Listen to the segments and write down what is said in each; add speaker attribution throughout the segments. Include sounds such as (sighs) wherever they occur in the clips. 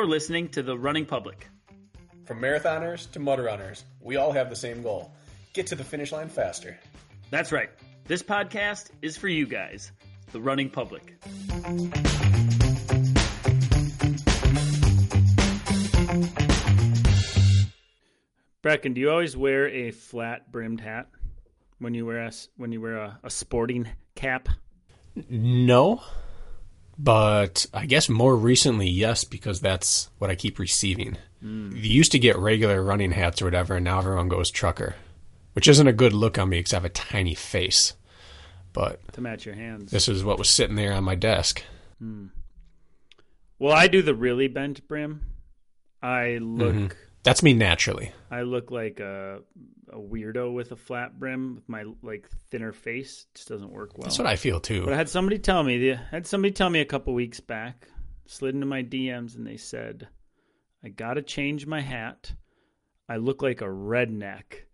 Speaker 1: You're listening to The Running Public.
Speaker 2: From marathoners to mud runners, we all have the same goal get to the finish line faster.
Speaker 1: That's right. This podcast is for you guys, The Running Public. Brakken, do you always wear a flat brimmed hat when you wear a, when you wear a, a sporting cap?
Speaker 3: No, but I guess more recently, yes, because that's what I keep receiving. Mm. You used to get regular running hats or whatever, and now everyone goes trucker, which isn't a good look on me because I have a tiny face. But
Speaker 1: to match your hands,
Speaker 3: this is what was sitting there on my desk.
Speaker 1: Mm. Well, I do the really bent brim. I look. Mm-hmm.
Speaker 3: That's me naturally.
Speaker 1: I look like a, a weirdo with a flat brim with my like thinner face. It just doesn't work well.
Speaker 3: That's what I feel too.
Speaker 1: But I had somebody tell me. I had somebody tell me a couple weeks back. Slid into my DMs and they said, "I got to change my hat. I look like a redneck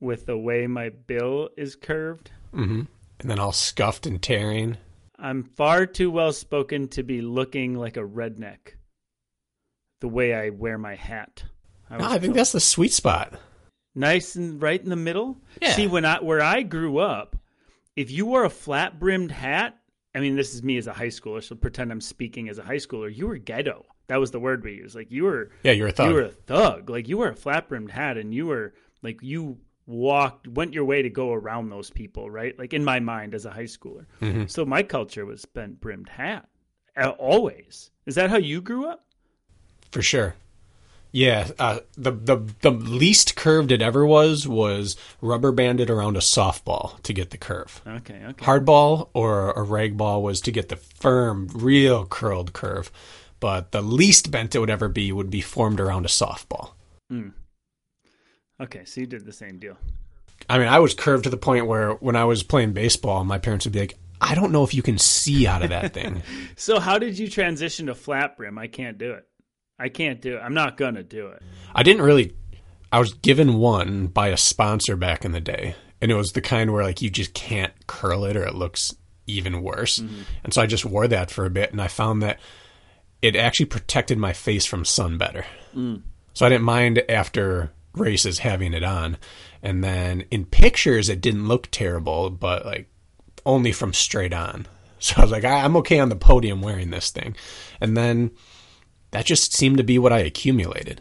Speaker 1: with the way my bill is curved."
Speaker 3: Mm-hmm. And then all scuffed and tearing.
Speaker 1: I'm far too well spoken to be looking like a redneck. The way I wear my hat.
Speaker 3: I, no, I think that's the sweet spot.
Speaker 1: Nice and right in the middle.
Speaker 3: Yeah.
Speaker 1: See, when I where I grew up, if you wore a flat brimmed hat, I mean, this is me as a high schooler, so pretend I'm speaking as a high schooler. You were ghetto. That was the word we used. Like you were.
Speaker 3: Yeah, you're a thug.
Speaker 1: You were a thug. Like you wore a flat brimmed hat, and you were like you walked went your way to go around those people, right? Like in my mind as a high schooler. Mm-hmm. So my culture was bent brimmed hat always. Is that how you grew up?
Speaker 3: For sure. Yeah, uh, the the the least curved it ever was was rubber banded around a softball to get the curve.
Speaker 1: Okay, okay.
Speaker 3: Hardball or a rag ball was to get the firm, real curled curve, but the least bent it would ever be would be formed around a softball.
Speaker 1: Mm. Okay, so you did the same deal.
Speaker 3: I mean, I was curved to the point where when I was playing baseball, my parents would be like, "I don't know if you can see out of that thing." (laughs)
Speaker 1: so, how did you transition to flat brim? I can't do it. I can't do it. I'm not gonna do it.
Speaker 3: I didn't really. I was given one by a sponsor back in the day, and it was the kind where like you just can't curl it or it looks even worse. Mm-hmm. And so I just wore that for a bit, and I found that it actually protected my face from sun better. Mm. So I didn't mind after races having it on. And then in pictures, it didn't look terrible, but like only from straight on. (laughs) So I was like, I'm okay on the podium wearing this thing. And then that just seemed to be what I accumulated.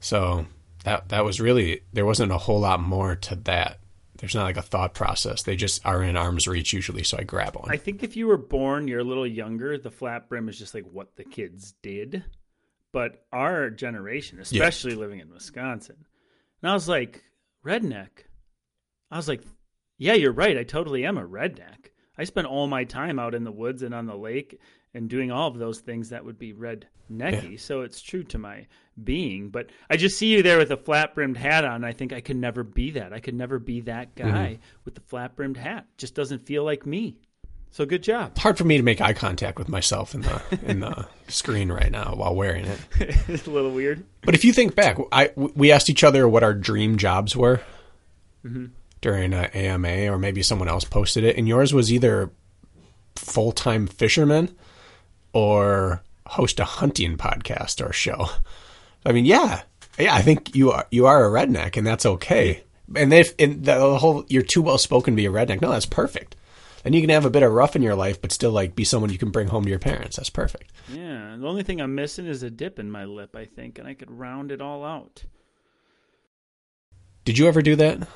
Speaker 3: So that that was really there wasn't a whole lot more to that. There's not like a thought process. They just are in arm's reach usually, so I grab one.
Speaker 1: I think if you were born, you're a little younger. The flat brim is just like what the kids did. But our generation, especially yeah. living in Wisconsin, and I was like, redneck. I was like, yeah, you're right. I totally am a redneck. I spent all my time out in the woods and on the lake and doing all of those things that would be red necky. Yeah. So it's true to my being. But I just see you there with a flat brimmed hat on. I think I could never be that. I could never be that guy mm-hmm. with the flat brimmed hat. Just doesn't feel like me. So good job.
Speaker 3: It's hard for me to make eye contact with myself in the in the (laughs) screen right now while wearing it. (laughs)
Speaker 1: it's a little weird.
Speaker 3: But if you think back, I we asked each other what our dream jobs were mm-hmm. during an AMA, or maybe someone else posted it, and yours was either full time fisherman or host a hunting podcast or show. I mean, yeah, yeah, I think you are you are a redneck, and that's okay. And if in the whole you're too well spoken to be a redneck, no, that's perfect. And you can have a bit of rough in your life, but still like be someone you can bring home to your parents. That's perfect.
Speaker 1: Yeah, the only thing I'm missing is a dip in my lip, I think, and I could round it all out.
Speaker 3: Did you ever do that?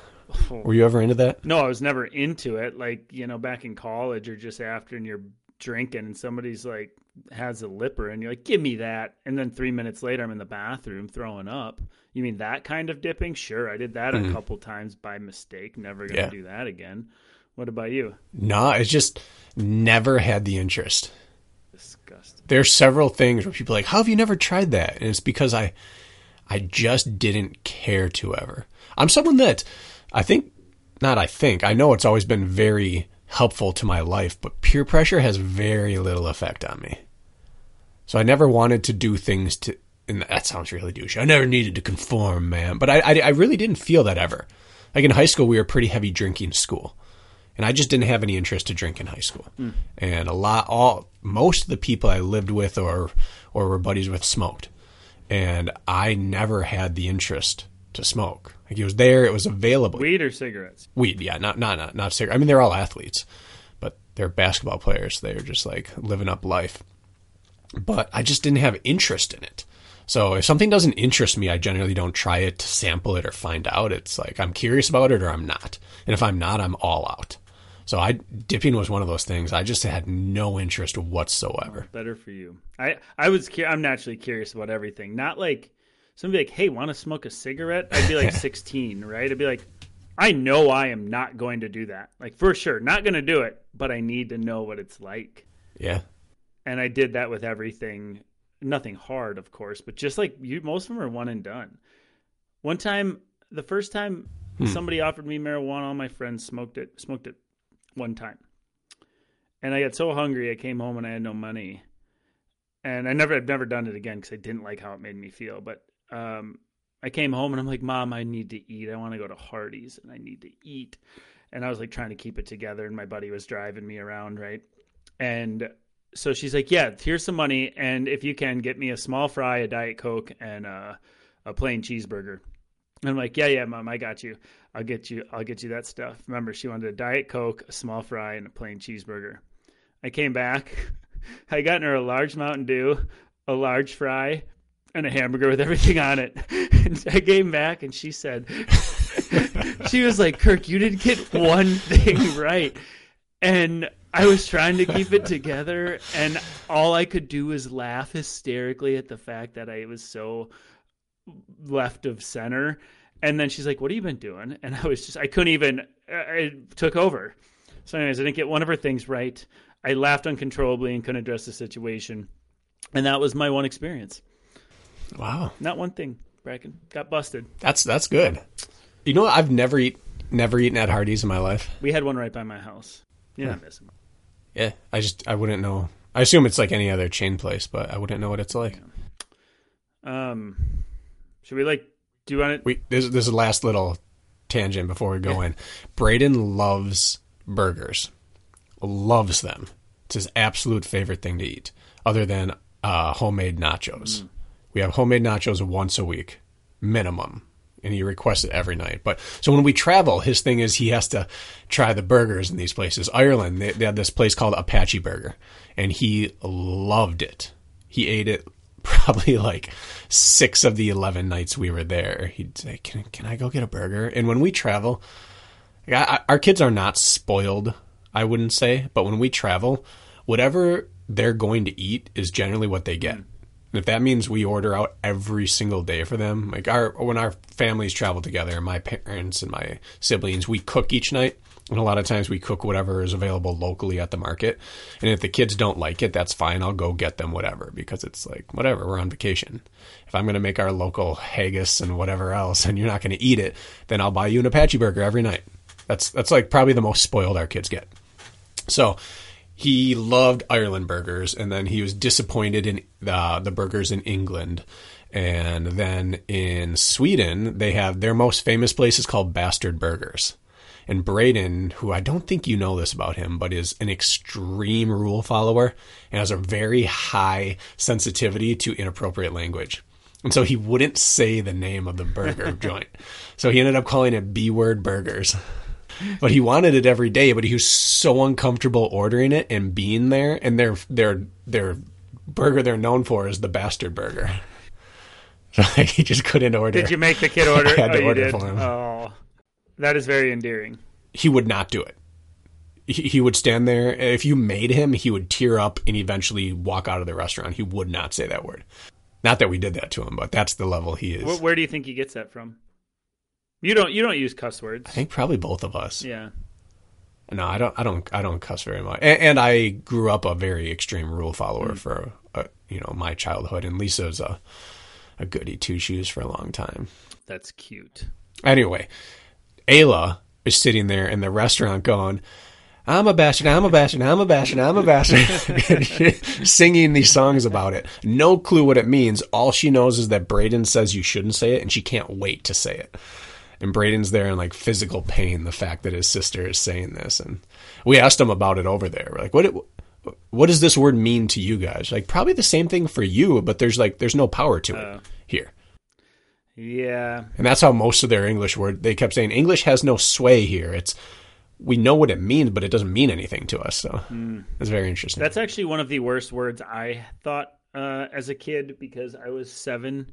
Speaker 3: Oh. Were you ever into that?
Speaker 1: No, I was never into it. Like you know, back in college or just after, and you're drinking, and somebody's like, has a lipper and you're like, give me that. And then three minutes later, I'm in the bathroom throwing up. You mean that kind of dipping? Sure. I did that mm. a mm-hmm. couple times by mistake. Never going to yeah. do that again. What about you?
Speaker 3: No, it's just never had the interest.
Speaker 1: Disgusting.
Speaker 3: There's several things where people are like, how have you never tried that? And it's because I, I just didn't care to ever. I'm someone that I think, not I think, I know it's always been very helpful to my life, but peer pressure has very little effect on me. So I never wanted to do things to, and that sounds really douchey. I never needed to conform, man. But I, I, I really didn't feel that ever. Like in high school, we were pretty heavy drinking school. and I just didn't have any interest to drink in high school. Hmm. And a lot, all most of the people I lived with or or were buddies with smoked, and I never had the interest to smoke. Like it was there, it was available.
Speaker 1: Weed or cigarettes?
Speaker 3: Weed, yeah, not not not not cigarette. I mean, they're all athletes, but they're basketball players. They're just like living up life. But I just didn't have interest in it. So if something doesn't interest me, I generally don't try it to sample it or find out. It's like I'm curious about it or I'm not. And if I'm not, I'm all out. So I dipping was one of those things. I just had no interest whatsoever.
Speaker 1: Better for you. I I was cu- I'm naturally curious about everything. Not like somebody like, hey, want to smoke a cigarette? I'd be like (laughs) 16, right? I'd be like, I know I am not going to do that. Like for sure, not going to do it. But I need to know what it's like.
Speaker 3: Yeah.
Speaker 1: And I did that with everything. Nothing hard, of course, but just like you, most of them are one and done. One time, the first time hmm. somebody offered me marijuana, all my friends smoked it. Smoked it one time, and I got so hungry, I came home and I had no money, and I never, I've never done it again because I didn't like how it made me feel. But um, I came home and I'm like, Mom, I need to eat. I want to go to Hardee's and I need to eat. And I was like trying to keep it together, and my buddy was driving me around, right? And so she's like, "Yeah, here's some money, and if you can get me a small fry, a diet coke, and a, a plain cheeseburger." And I'm like, "Yeah, yeah, mom, I got you. I'll get you. I'll get you that stuff." Remember, she wanted a diet coke, a small fry, and a plain cheeseburger. I came back. (laughs) I got her a large Mountain Dew, a large fry, and a hamburger with everything on it. (laughs) And I came back, and she said, (laughs) "She was like, Kirk, you didn't get one thing right." and I was trying to keep it together, and all I could do was laugh hysterically at the fact that I was so left of center. And then she's like, "What have you been doing?" And I was just, I couldn't even. I took over. So, anyways, I didn't get one of her things right. I laughed uncontrollably and couldn't address the situation, and that was my one experience.
Speaker 3: Wow.
Speaker 1: Not one thing, Brakken got busted.
Speaker 3: That's that's good. You know, what? I've never eat never eaten at Hardee's in my life.
Speaker 1: We had one right by my house. You're not missing.
Speaker 3: Yeah, I just I wouldn't know. I assume it's like any other chain place, but I wouldn't know what it's like.
Speaker 1: Um, should we like do you want it?
Speaker 3: We this this is the last little tangent before we go in. Braden loves burgers, loves them. It's his absolute favorite thing to eat, other than uh, homemade nachos. We have homemade nachos once a week, minimum, and he requests it every night. But so when we travel, his thing is he has to try the burgers in these places. Ireland, they, they had this place called Apache Burger, and he loved it. He ate it (laughs) probably like six of the 11 nights we were there. He'd say, Can, can I go get a burger? And when we travel, I, our kids are not spoiled, I wouldn't say, but when we travel, whatever they're going to eat is generally what they get. And if that means we order out every single day for them, like our when our families travel together, my parents and my siblings, we cook each night. And a lot of times we cook whatever is available locally at the market. And if the kids don't like it, that's fine. I'll go get them whatever because it's like, whatever, we're on vacation. If I'm going to make our local haggis and whatever else and you're not going to eat it, then I'll buy you an Apache burger every night. That's that's like probably the most spoiled our kids get. So he loved Ireland burgers, and then he was disappointed in uh, the burgers in England. And then in Sweden, they have their most famous place is called Bastard Burgers. And Braden, who I don't think you know this about him, but is an extreme rule follower and has a very high sensitivity to inappropriate language. And so he wouldn't say the name of the burger (laughs) joint. So he ended up calling it B word burgers but he wanted it every day. But he was so uncomfortable ordering it and being there. And their their their burger they're known for is the bastard burger. So (laughs) like, he just couldn't order.
Speaker 1: Did you make the kid order? (laughs)
Speaker 3: I had to
Speaker 1: oh, you
Speaker 3: order for him.
Speaker 1: Oh, that is very endearing.
Speaker 3: He would not do it. He, he would stand there. If you made him, he would tear up and eventually walk out of the restaurant. He would not say that word. Not that we did that to him, but that's the level he is.
Speaker 1: Where, where do you think he gets that from? You don't. You don't use cuss words.
Speaker 3: I think probably both of us.
Speaker 1: Yeah.
Speaker 3: No, I don't. I don't. I don't cuss very much. And, and I grew up a very extreme rule follower for uh, you know my childhood. And Lisa's a a goody two shoes for a long time.
Speaker 1: That's cute.
Speaker 3: Anyway, Ayla is sitting there in the restaurant going, "I'm a bastard. I'm a bastard. I'm a bastard. I'm a bastard," (laughs) singing these songs about it. No clue what it means. All she knows is that Braden says you shouldn't say it, and she can't wait to say it. And Braden's there in like physical pain, the fact that his sister is saying this. And we asked him about it over there. We're like, what, what does this word mean to you guys? Like, probably the same thing for you, but there's like, there's no power to it
Speaker 1: Oh.
Speaker 3: here.
Speaker 1: Yeah.
Speaker 3: And that's how most of their English word, they kept saying, English has no sway here. It's, we know what it means, but it doesn't mean anything to us. So it's very interesting.
Speaker 1: That's actually one of the worst words I thought uh, as a kid because I was seven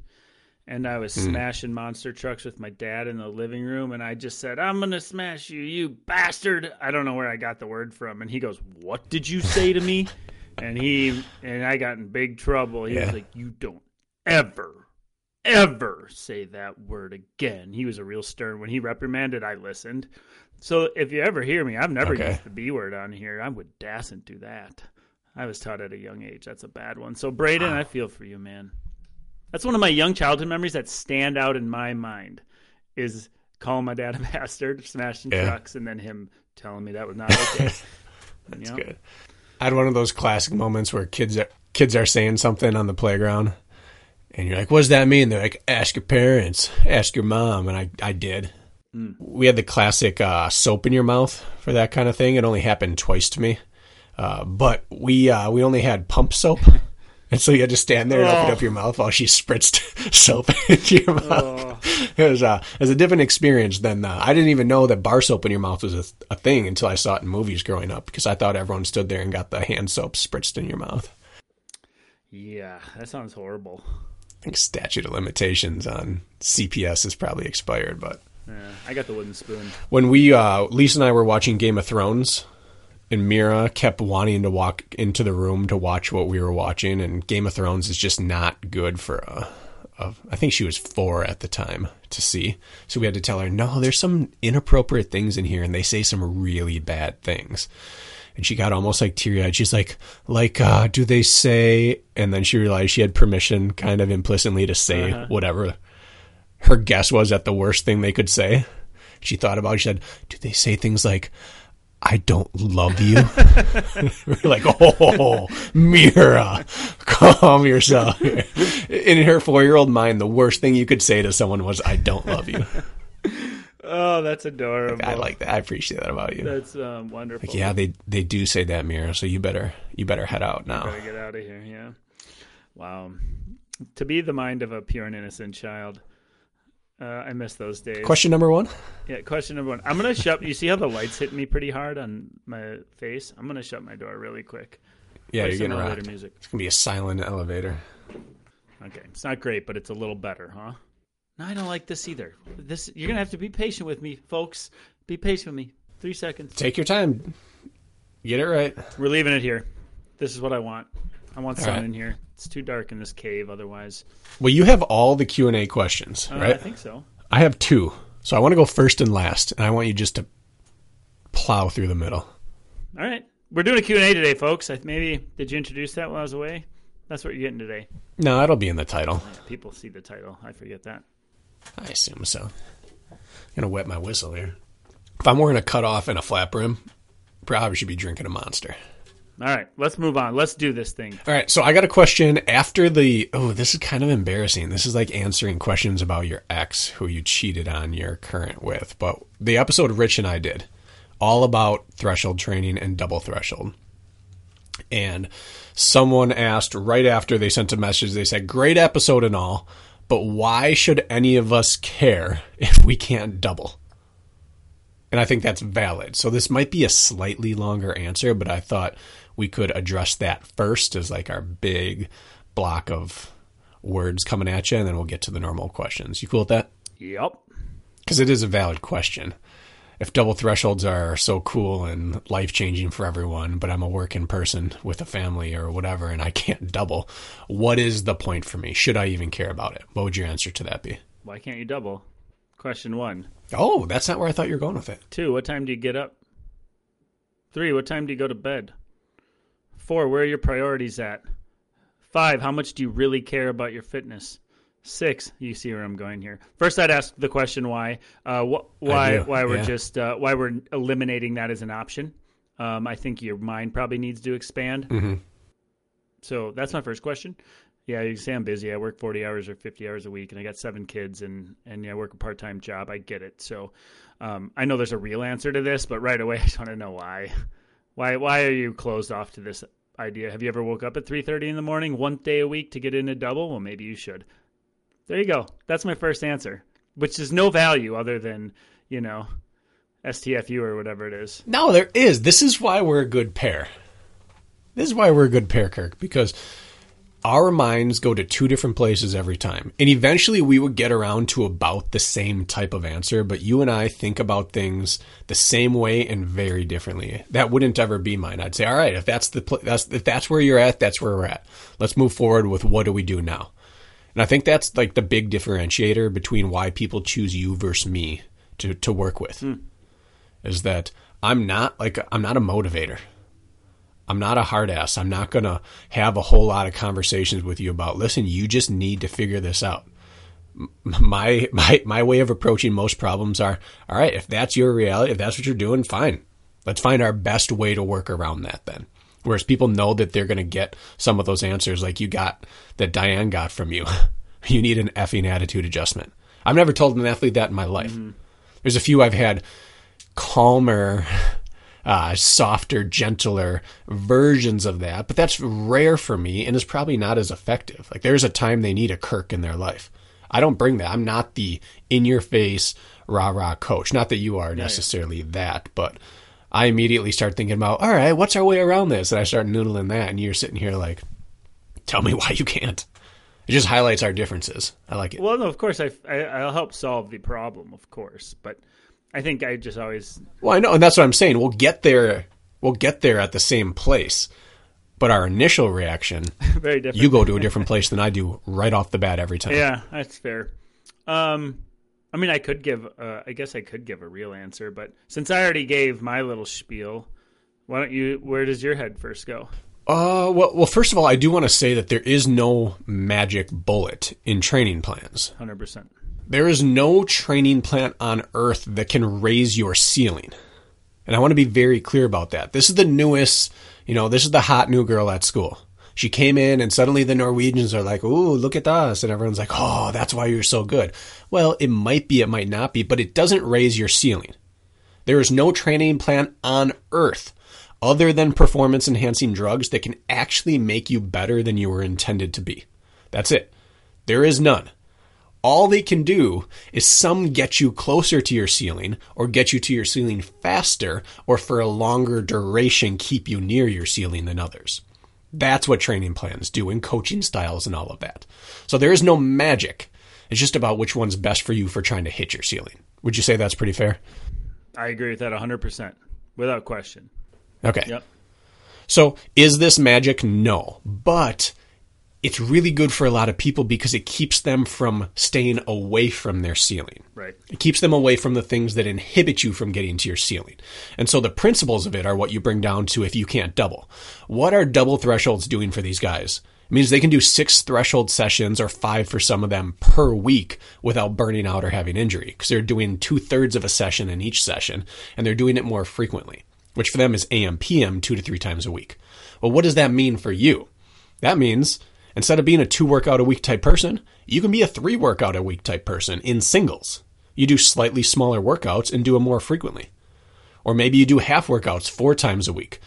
Speaker 1: and I was hmm. smashing monster trucks with my dad in the living room, and I just said, "I'm gonna smash you, you bastard!" I don't know where I got the word from, and he goes, "What did you say to me?" (laughs) and he and I got in big trouble. He
Speaker 3: Yeah.
Speaker 1: was like, "You don't ever." Ever say that word again. He was a real stern. When he reprimanded, I listened. So if you ever hear me, I've never
Speaker 3: Okay.
Speaker 1: used the B word on here. I would dasn't do that. I was taught at a young age. That's a bad one. So Braden, I feel for you, man. That's one of my young childhood memories that stand out in my mind. Is calling my dad a (laughs) bastard, smashing
Speaker 3: Yeah.
Speaker 1: trucks, and then him telling me that was not okay. (laughs)
Speaker 3: That's
Speaker 1: Yeah.
Speaker 3: good. I had one of those classic moments where kids are, kids are saying something on the playground, and you're like, "What does that mean?" They're like, "Ask your parents, ask your mom," and I I did. We had the classic uh, soap in your mouth for that kind of thing. It only happened twice to me, uh, but we uh, we only had pump soap. (laughs) And so you had to stand there and open
Speaker 1: Oh.
Speaker 3: up your mouth while she spritzed (laughs) soap into your mouth. It was, uh, it was a different experience than uh, I didn't even know that bar soap in your mouth was a, a thing until I saw it in movies growing up because I thought everyone stood there and got the hand soap spritzed in your mouth.
Speaker 1: Yeah, that sounds horrible.
Speaker 3: I think statute of limitations on CPS is probably expired, but
Speaker 1: Yeah, I got the wooden spoon.
Speaker 3: when we uh, Lisa and I were watching Game of Thrones, and Mira kept wanting to walk into the room to watch what we were watching, and Game of Thrones is just not good for a. a I think she was four at the time to see, so we had to tell her, no, there's some inappropriate things in here, and they say some really bad things. And she got almost like teary eyed. She's like, like, uh, do they say? And then she realized she had permission, kind of implicitly, to say whatever her guess was at the worst thing they could say. She thought about it. She said, Do they say things like, I don't love you? We're (laughs) like, Oh, Mira, calm yourself. In her four year old mind, the worst thing you could say to someone was, I don't love you.
Speaker 1: Oh, that's adorable.
Speaker 3: I like that. I appreciate that about you.
Speaker 1: That's um, wonderful.
Speaker 3: Yeah, they they do say that, Mira. So you better you better head out now.
Speaker 1: Gotta get out of here. Yeah. Wow. To be the mind of a pure and innocent child. Uh, I miss those days.
Speaker 3: Question number one.
Speaker 1: Yeah, question number one. I'm gonna shut. You see how the lights hit me pretty hard on my face? I'm gonna shut my door really quick.
Speaker 3: Yeah,
Speaker 1: Play
Speaker 3: you're getting
Speaker 1: elevator
Speaker 3: rocked.
Speaker 1: music.
Speaker 3: It's gonna be a silent elevator.
Speaker 1: Okay, it's not great, but it's a little better, huh? No, I don't like this either. This you're gonna have to be patient with me, folks. Be patient with me. Three seconds.
Speaker 3: Take your time. Get it right.
Speaker 1: We're leaving it here. This is what I want. I want sun
Speaker 3: right.
Speaker 1: in here. It's too dark in this cave otherwise.
Speaker 3: Well, you have all the Q and A questions,
Speaker 1: Uh,
Speaker 3: right?
Speaker 1: I think so.
Speaker 3: I have two, so I want to go first and last, and I want you just to plow through the middle.
Speaker 1: All right. We're doing a Q&A today, folks. Maybe did you introduce that while I was away? That's what you're getting today.
Speaker 3: No, that'll be in the title.
Speaker 1: Yeah, people see the title. I forget that.
Speaker 3: I assume so. I'm gonna wet my whistle here. If I'm wearing a cut off and a flat brim, probably should be drinking a monster.
Speaker 1: All right, let's move on. Let's do this thing.
Speaker 3: All right, so I got a question after the. Oh, this is kind of embarrassing. This is like answering questions about your ex who you cheated on your current with. But the episode Rich and I did, all about threshold training and double threshold. And someone asked right after they sent a message, they said, Great episode and all, but why should any of us care (laughs) if we can't double? And I think that's valid. So this might be a slightly longer answer, but I thought we could address that first as like our big block of words coming at you, and then we'll get to the normal questions. You cool with that?
Speaker 1: Yep.
Speaker 3: Because it is a valid question. If double thresholds are so cool and life changing for everyone, but I'm a working person with a family or whatever, and I can't double, what is the point for me? Should I even care about it? What would your answer to that be?
Speaker 1: Why can't you double? Question one.
Speaker 3: Oh, that's not where I thought you were going with it.
Speaker 1: Two. What time do you get up? Three. What time do you go to bed? Four. Where are your priorities at? Five. How much do you really care about your fitness? Six. You see where I'm going here. First, I'd ask the question why. Uh, wh- why? Why we're
Speaker 3: yeah.
Speaker 1: just uh, why we're eliminating that as an option. Um, I think your mind probably needs to expand.
Speaker 3: Mm-hmm.
Speaker 1: So that's my first question. Yeah, you say I'm busy. I work 40 hours or 50 hours a week, and I got seven kids, and and yeah, I work a part time job. I get it. So, um, I know there's a real answer to this, but right away, (laughs) I just want to know why. Why why are you closed off to this idea? Have you ever woke up at 3:30 in the morning one day a week to get in a double? Well, maybe you should. There you go. That's my first answer, which is no value other than you know STFU or whatever it is.
Speaker 3: No, there is. This is why we're a good pair. This is why we're a good pair, Kirk, because our minds go to two different places every time. And eventually we would get around to about the same type of answer, but you and I think about things the same way and very differently. That wouldn't ever be mine. I'd say, "All right, if that's the pl- that's if that's where you're at, that's where we're at. Let's move forward with what do we do now?" And I think that's like the big differentiator between why people choose you versus me to to work with. Hmm. Is that I'm not like I'm not a motivator. I'm not a hard ass. I'm not going to have a whole lot of conversations with you about, listen, you just need to figure this out. My, my, my way of approaching most problems are, all right, if that's your reality, if that's what you're doing, fine. Let's find our best way to work around that then. Whereas people know that they're going to get some of those answers like you got, that Diane got from you. (laughs) you need an effing attitude adjustment. I've never told an athlete that in my life. Mm-hmm. There's a few I've had calmer, uh, softer, gentler versions of that, but that's rare for me and is probably not as effective. Like there's a time they need a Kirk in their life. I don't bring that. I'm not the in your face, rah rah coach. Not that you are necessarily that, but I immediately start thinking about, all right, what's our way around this? And I start noodling that, and you're sitting here like, tell me (laughs) why you can't. It just highlights our differences. I like it.
Speaker 1: Well, no, of course I, I I'll help solve the problem, of course, but I think I just always
Speaker 3: Well, I know, and that's what I'm saying. We'll get there. We'll get there at the same place, but our initial reaction, (laughs)
Speaker 1: very different.
Speaker 3: you go to a different place than I do right off the bat every time.
Speaker 1: Yeah, that's fair. Um, I mean, I could give. Uh, I guess I could give a real answer, but since I already gave my little spiel, why don't you? Where does your head first go?
Speaker 3: Uh, well, well, first of all, I do want to say that there is no magic bullet in training plans.
Speaker 1: Hundred percent.
Speaker 3: There is no training plan on earth that can raise your ceiling. And I want to be very clear about that. This is the newest, you know, this is the hot new girl at school. She came in and suddenly the Norwegians are like, ooh, look at us. And everyone's like, oh, that's why you're so good. Well, it might be, it might not be, but it doesn't raise your ceiling. There is no training plan on earth other than performance enhancing drugs that can actually make you better than you were intended to be. That's it. There is none. All they can do is some get you closer to your ceiling or get you to your ceiling faster or for a longer duration keep you near your ceiling than others. That's what training plans do and coaching styles and all of that. So there is no magic. It's just about which one's best for you for trying to hit your ceiling. Would you say that's pretty fair?
Speaker 1: I agree with that hundred percent, without question.
Speaker 3: Okay.
Speaker 1: Yep.
Speaker 3: So is this magic? No. But it's really good for a lot of people because it keeps them from staying away from their ceiling.
Speaker 1: Right.
Speaker 3: It keeps them away from the things that inhibit you from getting to your ceiling. And so the principles of it are what you bring down to if you can't double. What are double thresholds doing for these guys? It means they can do six threshold sessions or five for some of them per week without burning out or having injury because they're doing two thirds of a session in each session and they're doing it more frequently, which for them is AM, PM two to three times a week. Well, what does that mean for you? That means instead of being a two workout a week type person, you can be a three workout a week type person in singles. You do slightly smaller workouts and do them more frequently. Or maybe you do half workouts four times a week.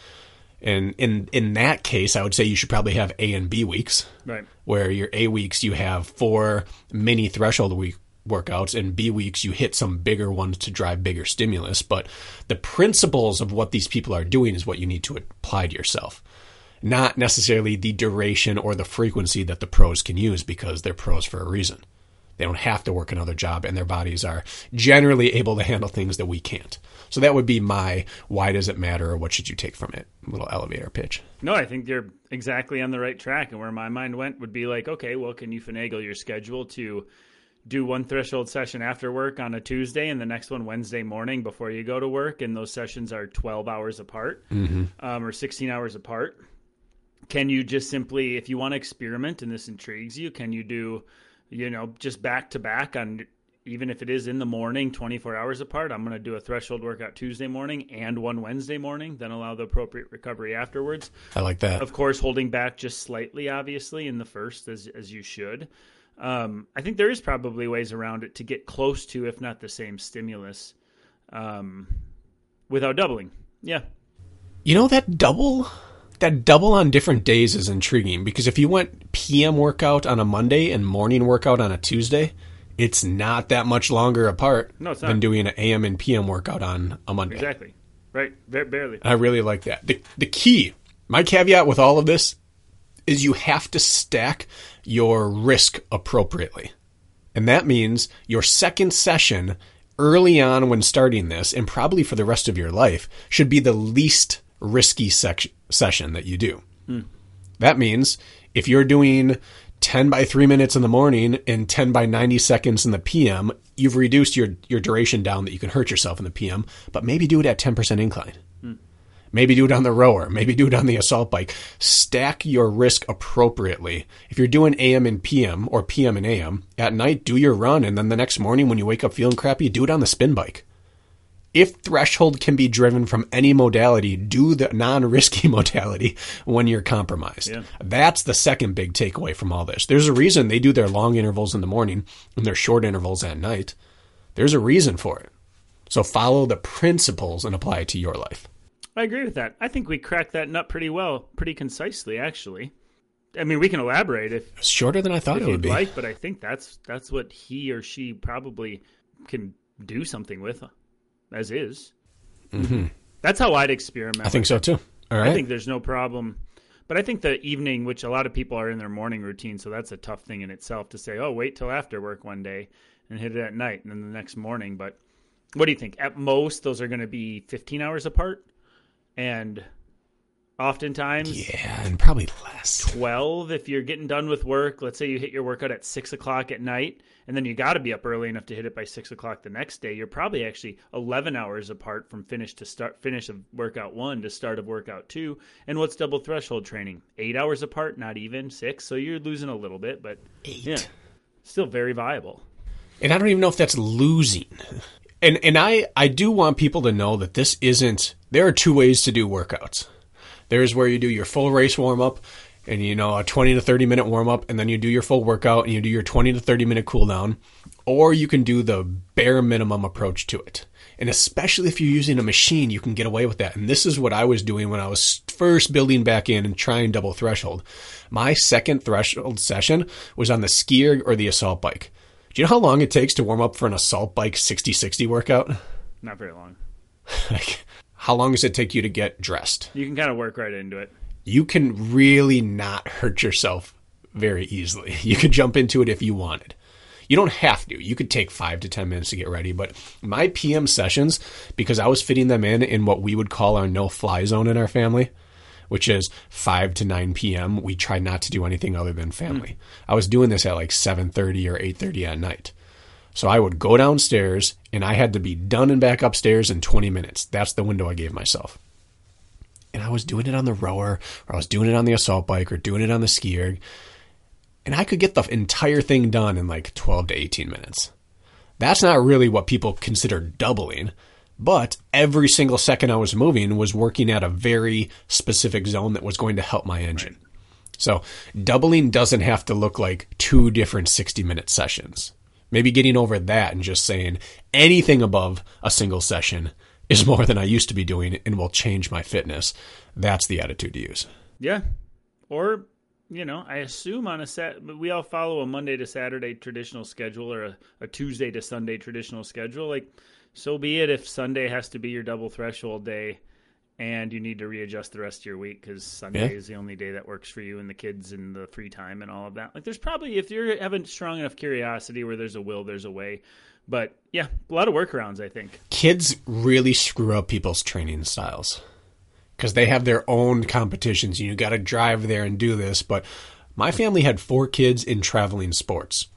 Speaker 3: And in in that case, I would say you should probably have A and B weeks,
Speaker 1: Right.
Speaker 3: where your A weeks you have four mini threshold week workouts, and B weeks you hit some bigger ones to drive bigger stimulus. But the principles of what these people are doing is what you need to apply to yourself, not necessarily the duration or the frequency that the pros can use because they're pros for a reason. They don't have to work another job, and their bodies are generally able to handle things that we can't. So that would be my why does it matter or what should you take from it? Little elevator pitch.
Speaker 1: No, I think you're exactly on the right track. And where my mind went would be like, okay, well, can you finagle your schedule to do one threshold session after work on a Tuesday and the next one Wednesday morning before you go to work? And those sessions are 12 hours apart um, or 16 hours apart. Can you just simply, if you want to experiment and this intrigues you, can you do, you know, just back to back on even if it is in the morning, 24 hours apart, I'm going to do a threshold workout Tuesday morning and one Wednesday morning, then allow the appropriate recovery afterwards.
Speaker 3: I like that.
Speaker 1: Of course, holding back just slightly, obviously, in the first, as, as you should. Um, I think there is probably ways around it to get close to, if not the same stimulus, um, without doubling. Yeah.
Speaker 3: You know that double that double on different days is intriguing because if you went PM workout on a Monday and morning workout on a Tuesday, it's not that much longer apart
Speaker 1: No, it's not.
Speaker 3: than doing an AM and PM workout on a Monday.
Speaker 1: Exactly. Right. Ba- barely.
Speaker 3: I really like that. The, the key, my caveat with all of this is you have to stack your risk appropriately. And that means your second session early on when starting this, and probably for the rest of your life, should be the least risky sec- session that you do. That means if you're doing 10 by 3 minutes in the morning and 10 by 90 seconds in the PM, you've reduced your, your duration down that you can hurt yourself in the PM, but maybe do it at 10% incline. Maybe do it on the rower. Maybe do it on the assault bike. Stack your risk appropriately. If you're doing AM and PM or PM and AM, at night do your run and then the next morning when you wake up feeling crappy, do it on the spin bike. If threshold can be driven from any modality, do the non-risky (laughs) modality when you're compromised.
Speaker 1: Yeah.
Speaker 3: That's the second big takeaway from all this. There's a reason they do their long intervals in the morning and their short intervals at night. There's a reason for it. So follow the principles and apply it to your life.
Speaker 1: I agree with that. I think we cracked that nut pretty well, pretty concisely, actually. I mean, we can elaborate if,
Speaker 3: It's shorter than I thought it would be.
Speaker 1: like, but I think that's that's what he or she probably can do something with, as is. Mm-hmm. That's how I'd experiment.
Speaker 3: I think so too. All right.
Speaker 1: I think there's no problem. But I think the evening, which a lot of people are in their morning routine, so that's a tough thing in itself to say, oh, wait till after work one day and hit it at night and then the next morning. But what do you think? At most, those are going to be 15 hours apart. And oftentimes,
Speaker 3: yeah, and probably less.
Speaker 1: 12 if you're getting done with work. Let's say you hit your workout at 6 o'clock at night, and then you got to be up early enough to hit it by 6 o'clock the next day. You're probably actually 11 hours apart from finish to start finish of workout one to start of workout two. And what's double threshold training? Eight hours apart, not even six. So you're losing a little bit, but
Speaker 3: Eight.
Speaker 1: yeah, still very viable.
Speaker 3: And I don't even know if that's losing. And and I I do want people to know that this isn't. There are two ways to do workouts. There's where you do your full race warm up, and you know a 20 to 30 minute warm up, and then you do your full workout, and you do your 20 to 30 minute cool down, or you can do the bare minimum approach to it. And especially if you're using a machine, you can get away with that. And this is what I was doing when I was first building back in and trying double threshold. My second threshold session was on the skier or the assault bike. Do you know how long it takes to warm up for an assault bike 60 60 workout?
Speaker 1: Not very long.
Speaker 3: Like, (laughs) (laughs) how long does it take you to get dressed?
Speaker 1: You can kind of work right into it.
Speaker 3: You can really not hurt yourself very easily. (laughs) You could jump into it if you wanted. You don't have to. You could take five to 10 minutes to get ready. But my PM sessions, because I was fitting them in in what we would call our no fly zone in our family, which is 5 to 9 p.m. We try not to do anything other than family. Hmm. I was doing this at like 7:30 or 8:30 at night. So I would go downstairs and I had to be done and back upstairs in 20 minutes. That's the window I gave myself. And I was doing it on the rower or I was doing it on the assault bike or doing it on the ski erg. And I could get the entire thing done in like 12 to 18 minutes. That's not really what people consider doubling, but every single second I was moving was working at a very specific zone that was going to help my engine. So doubling doesn't have to look like two different 60 minute sessions. Maybe getting over that and just saying anything above a single session is (laughs) more than I used to be doing and will change my fitness. That's the attitude to use.
Speaker 1: Yeah. Or, you know, I assume on a set, we all follow a Monday to Saturday traditional schedule or a, a Tuesday to Sunday traditional schedule. Like, so be it if Sunday has to be your double threshold day and you need to readjust the rest of your week because Sunday
Speaker 3: Yeah.
Speaker 1: is the only day that works for you and the kids and the free time and all of that. Like, there's probably, if you're having strong enough curiosity where there's a will, there's a way. But yeah, a lot of workarounds, I think.
Speaker 3: Kids really screw up people's training styles because they have their own competitions. You got to drive there and do this. But my family had four kids in traveling sports,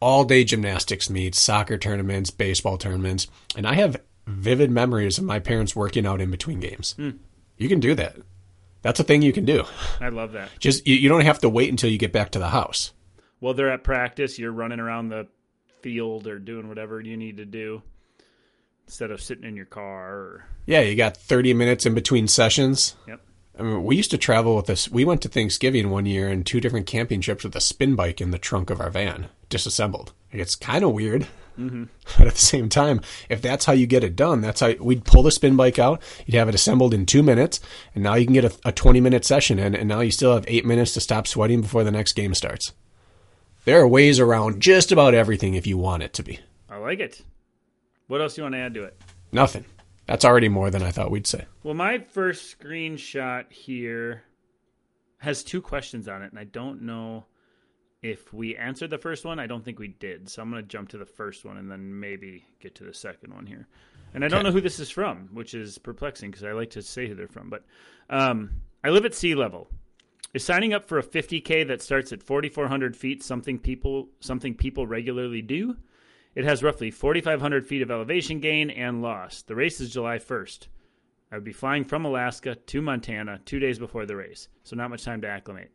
Speaker 3: all day gymnastics meets, soccer tournaments, baseball tournaments, and I have vivid memories of my parents working out in between games. Hmm. You can do that. That's a thing you can do.
Speaker 1: I love that. (laughs)
Speaker 3: Just you, you don't have to wait until you get back to the house.
Speaker 1: while they're at practice, you're running around the field or doing whatever you need to do instead of sitting in your car. Or,
Speaker 3: Yeah, you got 30 minutes in between sessions.
Speaker 1: yep.
Speaker 3: I mean, we used to travel with this. We went to Thanksgiving one year and two different camping trips with a spin bike in the trunk of our van, disassembled. It's kind of weird, Mm-hmm. (laughs) but at the same time, if that's how you get it done, that's how we'd pull the spin bike out. You'd have it assembled in two minutes, and now you can get a, a 20 minute session in, and now you still have eight minutes to stop sweating before the next game starts. There are ways around just about everything if you want it to be.
Speaker 1: I like it. What else do you want to add to it?
Speaker 3: Nothing. That's already more than I thought we'd say.
Speaker 1: Well, my first screenshot here has two questions on it, and I don't know if we answered the first one. I don't think we did. So I'm going to jump to the first one and then maybe get to the second one here. And I don't know who this is from, which is perplexing because I like to say who they're from. But um, I live at sea level. Is signing up for a 50k that starts at 4,400 feet something people something people regularly do? It has roughly 4,500 feet of elevation gain and loss. The race is July 1st. I would be flying from Alaska to Montana two days before the race, so not much time to acclimate.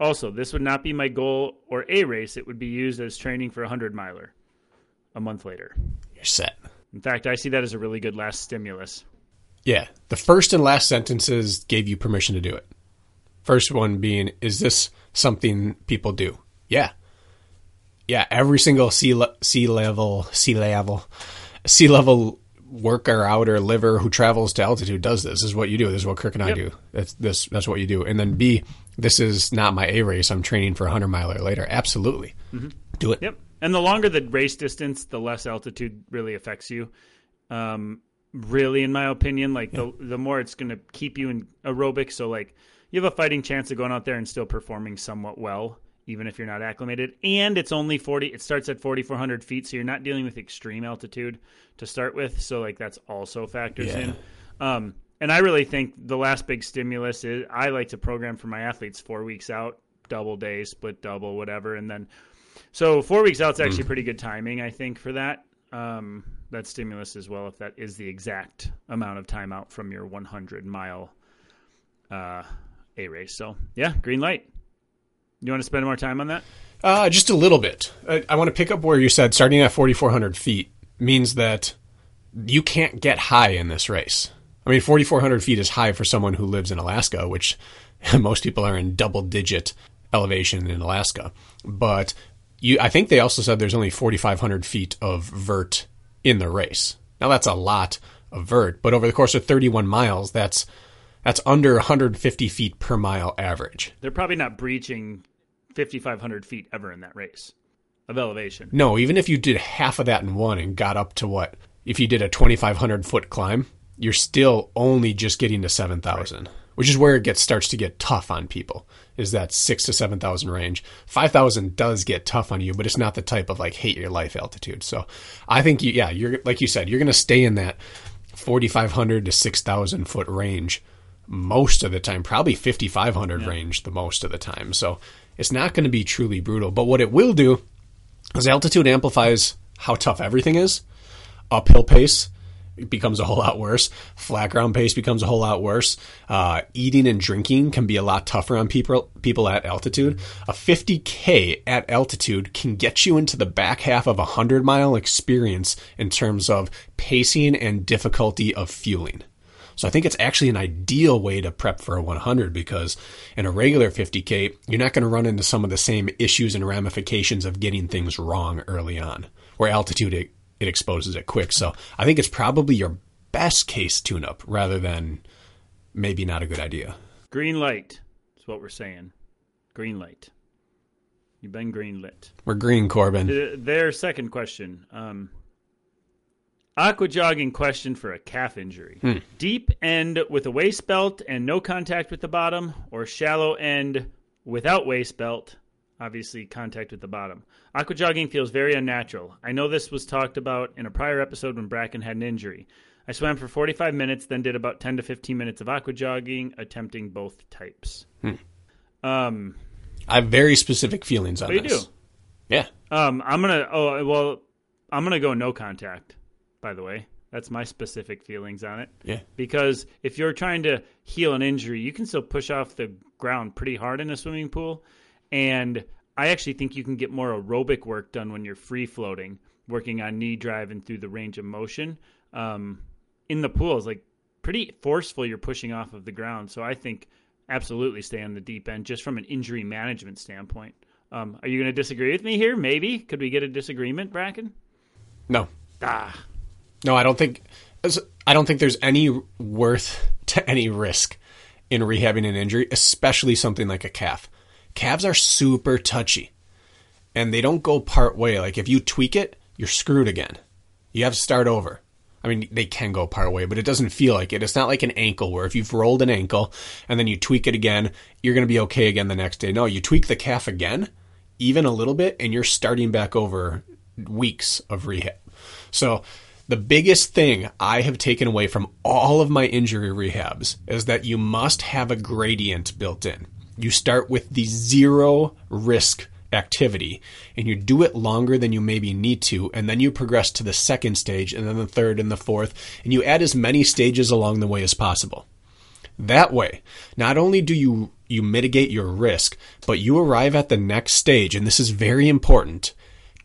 Speaker 1: Also, this would not be my goal or a race. It would be used as training for a 100 miler a month later.
Speaker 3: You're set.
Speaker 1: In fact, I see that as a really good last stimulus.
Speaker 3: Yeah. The first and last sentences gave you permission to do it. First one being, is this something people do? Yeah. Yeah. Every single sea, le- sea level, sea level, sea level worker out or liver who travels to altitude does this. This is what you do. This is what Kirk and I
Speaker 1: Yep.
Speaker 3: do. That's this. That's what you do. And then B, this is not my A race. I'm training for a hundred miler later. Absolutely. Do it.
Speaker 1: Yep. And the longer the race distance, the less altitude really affects you. Um, really, in my opinion, like the the more it's going to keep you in aerobic. So like you have a fighting chance of going out there and still performing somewhat well, even if you're not acclimated. And it's only forty. It starts at forty four hundred feet, so you're not dealing with extreme altitude to start with. So like that's also factors
Speaker 3: Yeah.
Speaker 1: in. Um, and I really think the last big stimulus is I like to program for my athletes four weeks out, double day, split double, whatever, and then so four weeks out is actually pretty good timing, I think, for that. Um, that stimulus as well, if that is the exact amount of time out from your 100 mile uh, A race. So yeah, green light. You want to spend more time on that?
Speaker 3: Uh, just a little bit. I, I want to pick up where you said starting at 4,400 feet means that you can't get high in this race. I mean, 4,400 feet is high for someone who lives in Alaska, which (laughs) most people are in double digit elevation in Alaska. But you, I think they also said there's only 4,500 feet of vert in the race. Now that's a lot of vert, but over the course of 31 miles, that's that's under 150 feet per mile average.
Speaker 1: They're probably not breaching 5,500 feet ever in that race of elevation.
Speaker 3: No, even if you did half of that in one and got up to what? If you did a 2,500 foot climb, you're still only just getting to 7,000, which is where it gets starts to get tough on people. Is that six to 7,000 range? 5,000 does get tough on you, but it's not the type of like hate your life altitude. So I think, you, yeah, you're like you said, you're going to stay in that 4,500 to 6,000 foot range most of the time, probably 5,500 range the most of the time. So it's not going to be truly brutal. But what it will do as altitude amplifies how tough everything is, uphill pace becomes a whole lot worse. Flat ground pace becomes a whole lot worse. Uh, eating and drinking can be a lot tougher on people people at altitude. A 50k at altitude can get you into the back half of a hundred mile experience in terms of pacing and difficulty of fueling. So I think it's actually an ideal way to prep for a 100 because in a regular 50K, you're not going to run into some of the same issues and ramifications of getting things wrong early on, where altitude it, exposes it quick. So I think it's probably your best case tune up rather than maybe not a good idea.
Speaker 1: Green light is what we're saying. Green light. You've been green lit.
Speaker 3: We're green, Corbin.
Speaker 1: Uh, Their second question. Um, aqua jogging question for a calf injury. Deep end with a waist belt and no contact with the bottom, or shallow end without waist belt, obviously contact with the bottom. Aqua jogging feels very unnatural. I know this was talked about in a prior episode when Brakken had an injury. I swam for 45 minutes, then did about 10 to 15 minutes of aqua jogging, attempting both types. Um,
Speaker 3: I have very specific feelings on
Speaker 1: what do you
Speaker 3: this.
Speaker 1: do?
Speaker 3: Yeah.
Speaker 1: Um, I'm gonna. Oh, well, I'm gonna go no contact. By the way, that's my specific feelings on it.
Speaker 3: Yeah.
Speaker 1: Because if you're trying to heal an injury, you can still push off the ground pretty hard in a swimming pool, and I actually think you can get more aerobic work done when you're free floating, working on knee drive and through the range of motion. Um, in the pool is like pretty forceful. You're pushing off of the ground, so I think absolutely stay on the deep end just from an injury management standpoint. Um, are you going to disagree with me here? Maybe could we get a disagreement, Brakken?
Speaker 3: No,
Speaker 1: Ah,
Speaker 3: no, I don't think. I don't think there's any worth to any risk in rehabbing an injury, especially something like a calf. Calves are super touchy, and they don't go part way. Like if you tweak it, you're screwed again. You have to start over. I mean, they can go part way, but it doesn't feel like it. It's not like an ankle where if you've rolled an ankle and then you tweak it again, you're going to be okay again the next day. No, you tweak the calf again, even a little bit, and you're starting back over weeks of rehab. So, the biggest thing I have taken away from all of my injury rehabs is that you must have a gradient built in. You start with the zero risk activity and you do it longer than you maybe need to and then you progress to the second stage and then the third and the fourth and you add as many stages along the way as possible. That way not only do you you mitigate your risk but you arrive at the next stage and this is very important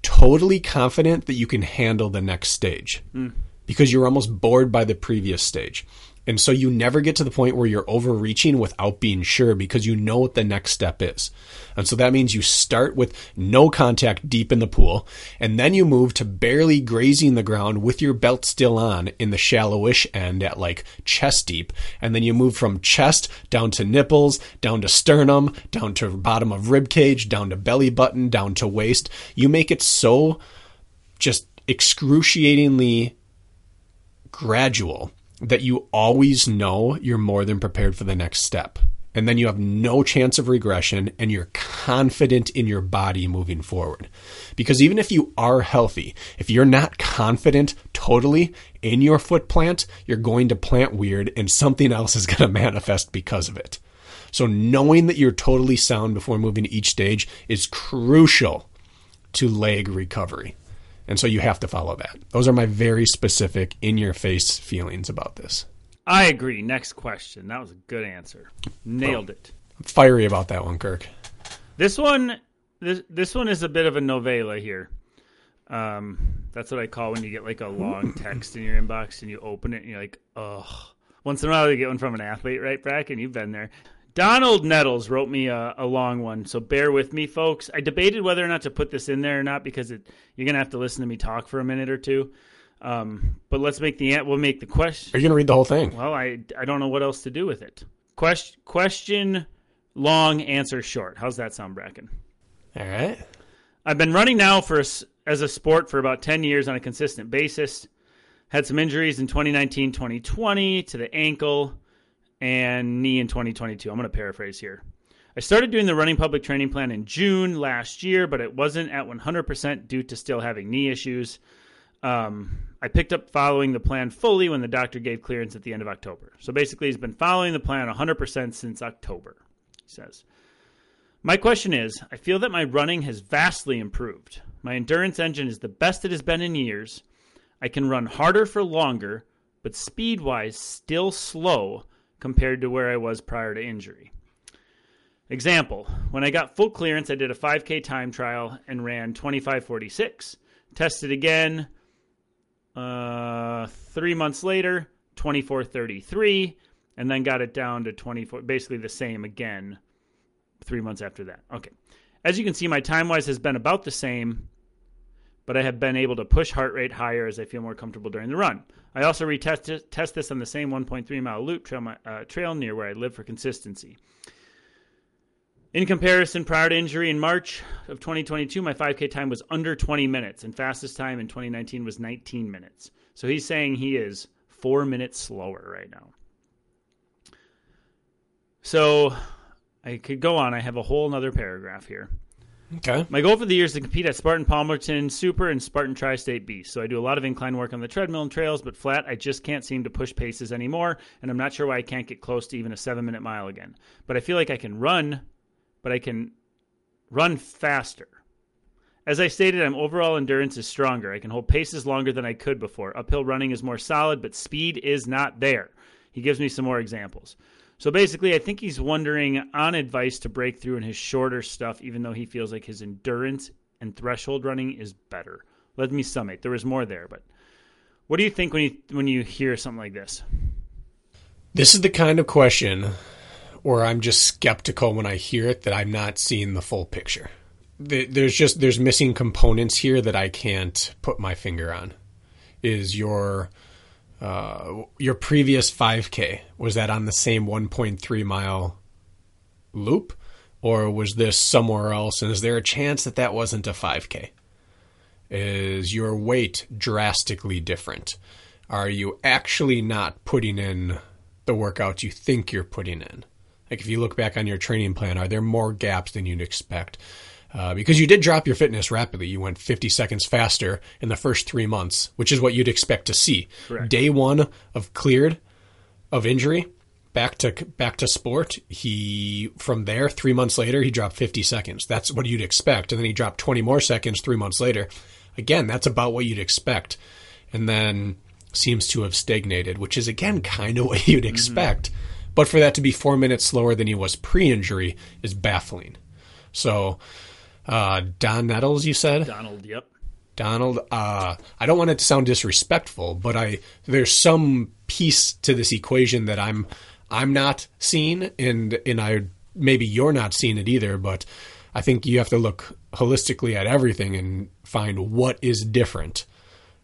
Speaker 3: totally confident that you can handle the next stage. Hmm. Because you're almost bored by the previous stage and so you never get to the point where you're overreaching without being sure because you know what the next step is. And so that means you start with no contact deep in the pool, and then you move to barely grazing the ground with your belt still on in the shallowish end at like chest deep. And then you move from chest down to nipples, down to sternum, down to bottom of rib cage, down to belly button, down to waist. You make it so just excruciatingly gradual that you always know you're more than prepared for the next step. And then you have no chance of regression and you're confident in your body moving forward. Because even if you are healthy, if you're not confident totally in your foot plant, you're going to plant weird and something else is going (laughs) to manifest because of it. So knowing that you're totally sound before moving to each stage is crucial to leg recovery. And so you have to follow that. Those are my very specific, in your face feelings about this.
Speaker 1: I agree. Next question. That was a good answer. Nailed it.
Speaker 3: I'm fiery about that one, Kirk.
Speaker 1: This one, this this one is a bit of a novella here. Um, that's what I call when you get like a long (clears throat) text in your inbox and you open it and you're like, ugh. Once in a while you get one from an athlete, right, Brack? And You've been there. Donald Nettles wrote me a, a long one, so bear with me, folks. I debated whether or not to put this in there or not because it, you're gonna have to listen to me talk for a minute or two. Um, but let's make the we'll make the question.
Speaker 3: Are you going to read the whole thing?
Speaker 1: Well, I I don't know what else to do with it. Question question long, answer short. How's that sound, Brakken?
Speaker 3: All right.
Speaker 1: I've been running now for as a sport for about 10 years on a consistent basis. Had some injuries in 2019, 2020 to the ankle and knee in 2022. I'm going to paraphrase here. I started doing the running public training plan in June last year, but it wasn't at 100% due to still having knee issues. Um, I picked up following the plan fully when the doctor gave clearance at the end of October. So basically, he's been following the plan 100% since October, he says. My question is I feel that my running has vastly improved. My endurance engine is the best it has been in years. I can run harder for longer, but speed wise, still slow compared to where I was prior to injury. Example When I got full clearance, I did a 5K time trial and ran 2546. Tested again uh, three months later, 2433, and then got it down to 24, basically the same again three months after that. Okay. As you can see, my time wise has been about the same, but I have been able to push heart rate higher as I feel more comfortable during the run. I also retest test this on the same 1.3 mile loop trail, uh, trail near where I live for consistency. In comparison, prior to injury in March of 2022, my 5K time was under 20 minutes, and fastest time in 2019 was 19 minutes. So he's saying he is four minutes slower right now. So I could go on. I have a whole other paragraph here.
Speaker 3: Okay.
Speaker 1: My goal for the year is to compete at Spartan Palmerton Super and Spartan Tri State Beast. So I do a lot of incline work on the treadmill and trails, but flat, I just can't seem to push paces anymore, and I'm not sure why I can't get close to even a seven minute mile again. But I feel like I can run, but I can run faster. As I stated, I'm overall endurance is stronger. I can hold paces longer than I could before. Uphill running is more solid, but speed is not there. He gives me some more examples. So basically, I think he's wondering on advice to break through in his shorter stuff, even though he feels like his endurance and threshold running is better. Let me summate. There was more there, but what do you think when you when you hear something like this?
Speaker 3: This is the kind of question where I'm just skeptical when I hear it that I'm not seeing the full picture. There's just there's missing components here that I can't put my finger on. Is your uh, your previous 5K was that on the same 1.3 mile loop, or was this somewhere else? And is there a chance that that wasn't a 5K? Is your weight drastically different? Are you actually not putting in the workouts you think you're putting in? Like if you look back on your training plan, are there more gaps than you'd expect? Uh, because you did drop your fitness rapidly. You went 50 seconds faster in the first three months, which is what you'd expect to see.
Speaker 1: Correct.
Speaker 3: Day one of cleared of injury, back to back to sport. He from there three months later he dropped 50 seconds. That's what you'd expect, and then he dropped 20 more seconds three months later. Again, that's about what you'd expect, and then seems to have stagnated, which is again kind of what (laughs) you'd expect. Mm-hmm. But for that to be four minutes slower than he was pre-injury is baffling. So uh, Don Nettles, you said?
Speaker 1: Donald, yep.
Speaker 3: Donald, uh, I don't want it to sound disrespectful, but I there's some piece to this equation that I'm I'm not seeing, and and I maybe you're not seeing it either. But I think you have to look holistically at everything and find what is different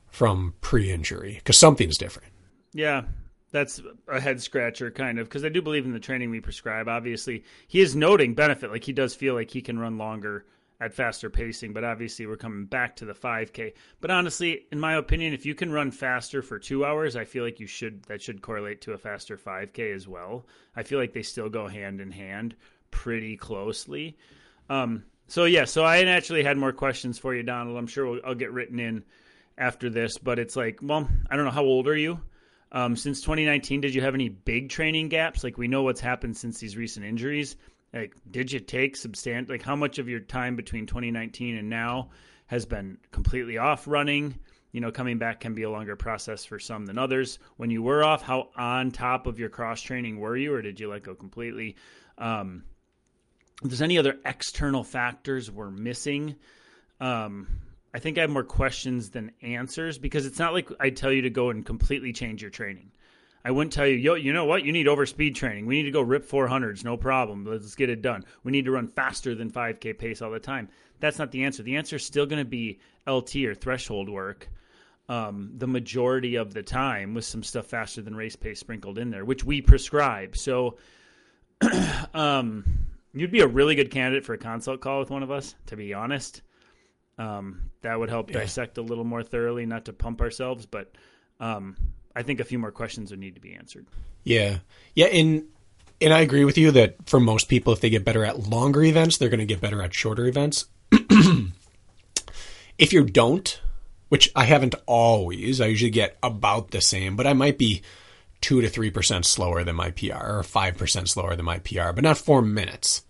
Speaker 3: from pre-injury because something's different.
Speaker 1: Yeah, that's a head scratcher kind of because I do believe in the training we prescribe. Obviously, he is noting benefit, like he does feel like he can run longer at faster pacing, but obviously we're coming back to the 5K. But honestly, in my opinion, if you can run faster for two hours, I feel like you should that should correlate to a faster 5K as well. I feel like they still go hand in hand pretty closely. Um, so yeah, so I actually had more questions for you, Donald. I'm sure we'll, I'll get written in after this, but it's like, well, I don't know how old are you? Um, since 2019, did you have any big training gaps? Like we know what's happened since these recent injuries. Like, did you take substantial? Like, how much of your time between 2019 and now has been completely off running? You know, coming back can be a longer process for some than others. When you were off, how on top of your cross training were you, or did you let go completely? Um, if there's any other external factors we're missing, um, I think I have more questions than answers because it's not like I tell you to go and completely change your training. I wouldn't tell you, yo, you know what? You need over speed training. We need to go rip 400s, no problem. Let's get it done. We need to run faster than 5K pace all the time. That's not the answer. The answer is still going to be LT or threshold work um, the majority of the time with some stuff faster than race pace sprinkled in there, which we prescribe. So (clears throat) um, you'd be a really good candidate for a consult call with one of us, to be honest. Um, that would help yeah. dissect a little more thoroughly, not to pump ourselves, but um, I think a few more questions would need to be answered.
Speaker 3: Yeah, yeah, and and I agree with you that for most people, if they get better at longer events, they're going to get better at shorter events. (clears throat) if you don't, which I haven't always, I usually get about the same, but I might be two to three percent slower than my PR or five percent slower than my PR, but not four minutes.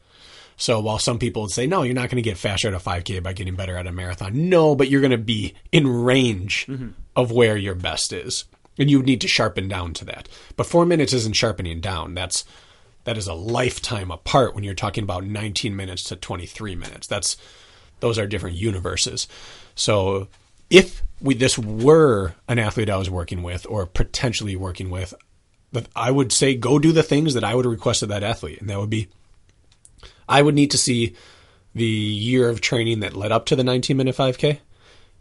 Speaker 3: So while some people would say, no, you're not going to get faster at a 5K by getting better at a marathon. No, but you're going to be in range mm-hmm. of where your best is and you would need to sharpen down to that. But four minutes isn't sharpening down. That's that is a lifetime apart when you're talking about 19 minutes to 23 minutes. That's those are different universes. So if we this were an athlete I was working with or potentially working with, I would say go do the things that I would request of that athlete, and that would be I would need to see the year of training that led up to the 19 minute 5K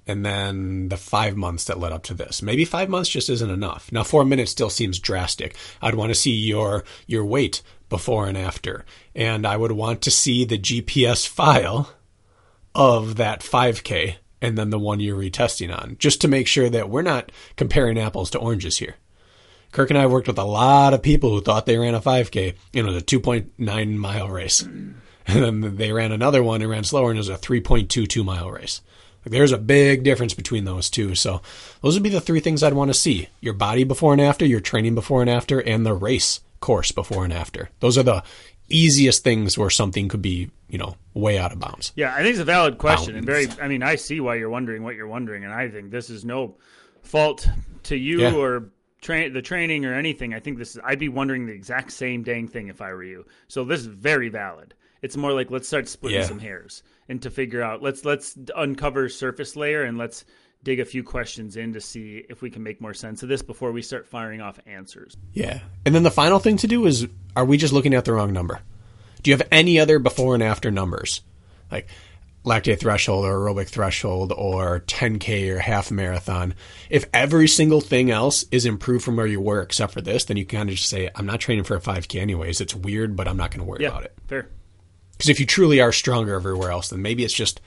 Speaker 3: and then the five months that led up to this. Maybe five months just isn't enough. Now, four minutes still seems drastic. I'd want to see your your weight before and after, and I would want to see the GPS file of that 5K and then the one you're retesting on, just to make sure that we're not comparing apples to oranges here. Kirk and I worked with a lot of people who thought they ran a 5K. You know, the 2.9 mile race. And then they ran another one and ran slower, and it was a 3.22 mile race. There's a big difference between those two. So those would be the three things I'd want to see: your body before and after, your training before and after, and the race course before and after. Those are the easiest things where something could be, you know, way out of bounds.
Speaker 1: Yeah, I think it's a valid question bounds. and very. I mean, I see why you're wondering what you're wondering, and I think this is no fault to you yeah. or train the training or anything. I think this is, I'd be wondering the exact same dang thing if I were you. So this is very valid. It's more like let's start splitting
Speaker 3: Yeah.
Speaker 1: some hairs and to figure out let's let's uncover surface layer and let's dig a few questions in to see if we can make more sense of this before we start firing off answers.
Speaker 3: Yeah. And then the final thing to do is are we just looking at the wrong number? Do you have any other before and after numbers? Like lactate threshold or aerobic threshold or 10K or half marathon. If every single thing else is improved from where you were except for this, then you can kind of just say, I'm not training for a 5K anyways. It's weird, but I'm not going to worry
Speaker 1: Yeah,
Speaker 3: about it.
Speaker 1: fair.
Speaker 3: Because if you truly are stronger everywhere else, then maybe it's just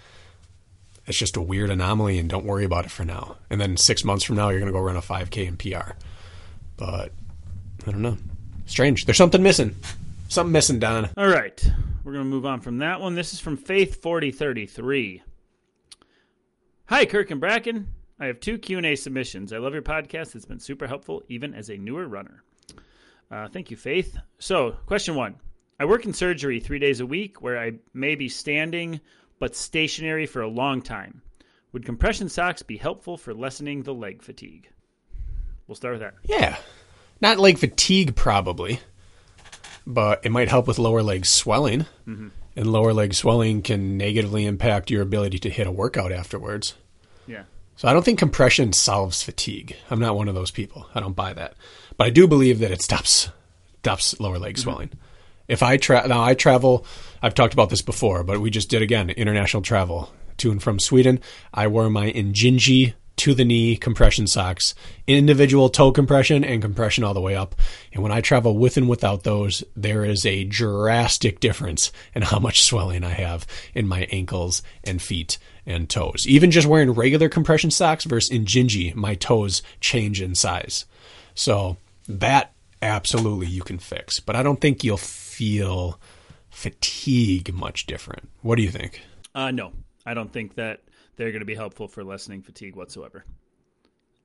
Speaker 3: it's just a weird anomaly, and don't worry about it for now. And then six months from now, you're going to go run a 5K in PR. But I don't know. Strange. There's something missing. Something missing, Don.
Speaker 1: All right. We're going to move on from that one. This is from Faith4033. Hi, Kirk and Brakken. I have two Q&A submissions. I love your podcast. It's been super helpful, even as a newer runner. Uh, thank you, Faith. So, question one. I work in surgery three days a week where I may be standing but stationary for a long time. Would compression socks be helpful for lessening the leg fatigue? We'll start with that.
Speaker 3: Yeah. Not leg fatigue, probably, but it might help with lower leg swelling. Mm-hmm. And lower leg swelling can negatively impact your ability to hit a workout afterwards.
Speaker 1: Yeah.
Speaker 3: So I don't think compression solves fatigue. I'm not one of those people. I don't buy that. But I do believe that it stops stops lower leg mm-hmm. swelling. If I travel, now I travel, I've talked about this before, but we just did again international travel to and from Sweden. I wore my Injinji to the knee compression socks, individual toe compression and compression all the way up. And when I travel with and without those, there is a drastic difference in how much swelling I have in my ankles and feet and toes. Even just wearing regular compression socks versus Injinji, my toes change in size. So that absolutely you can fix, but I don't think you'll feel fatigue much different. What do you think?
Speaker 1: Uh, no, I don't think that they're going to be helpful for lessening fatigue whatsoever.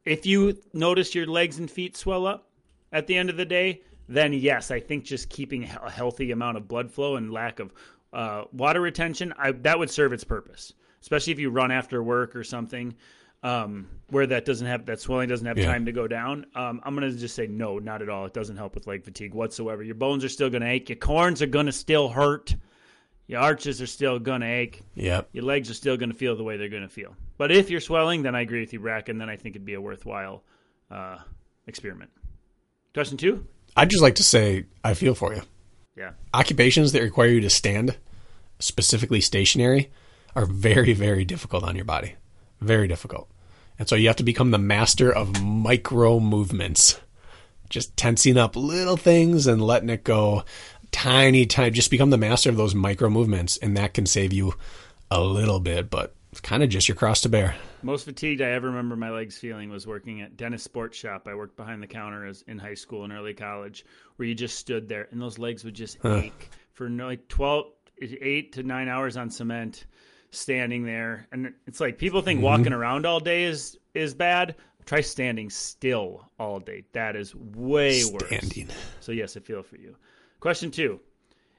Speaker 1: If you notice your legs and feet swell up at the end of the day, then yes, I think just keeping a healthy amount of blood flow and lack of uh, water retention, I, that would serve its purpose. Especially if you run after work or something, um, where that doesn't have that swelling doesn't have
Speaker 3: Yeah.
Speaker 1: time to go down. Um, I'm gonna just say no, not at all. It doesn't help with leg fatigue whatsoever. Your bones are still gonna ache. Your corns are gonna still hurt. Your arches are still gonna ache
Speaker 3: Yep.
Speaker 1: your legs are still going to feel the way they're going to feel. But if you're swelling, then I agree with you, Brack, and Then I think it'd be a worthwhile uh, experiment. Question two?
Speaker 3: I'd just like to say I feel for you.
Speaker 1: Yeah.
Speaker 3: Occupations that require you to stand, specifically stationary, are very, very difficult on your body. Very difficult. And so you have to become the master of micro movements. Just tensing up little things and letting it go tiny, tiny. Just become the master of those micro movements, and that can save you a little bit, but it's kind of just your cross to bear.
Speaker 1: Most fatigued I ever remember my legs feeling was working at Dennis Sports Shop. I worked behind the counter as in high school and early college, where you just stood there and those legs would just ache for like 12, eight to nine hours on cement, standing there. And it's like people think mm-hmm. walking around all day is is bad. Try standing still all day. That is way worse.
Speaker 3: Standing.
Speaker 1: So yes, I feel for you. Question two.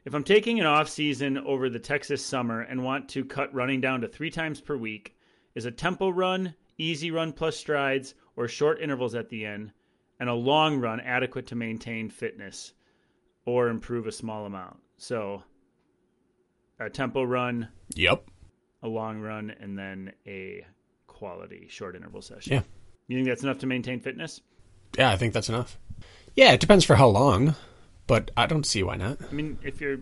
Speaker 1: If I'm taking an off season over the Texas summer and want to cut running down to three times per week, is a tempo run, easy run plus strides, or short intervals at the end, and a long run adequate to maintain fitness or improve a small amount? So a tempo run,
Speaker 3: Yep.
Speaker 1: A long run, and then a quality short interval session.
Speaker 3: Yeah.
Speaker 1: You think that's enough to maintain fitness?
Speaker 3: Yeah, I think that's enough. Yeah, it depends for how long, but I don't see why not.
Speaker 1: I mean, if your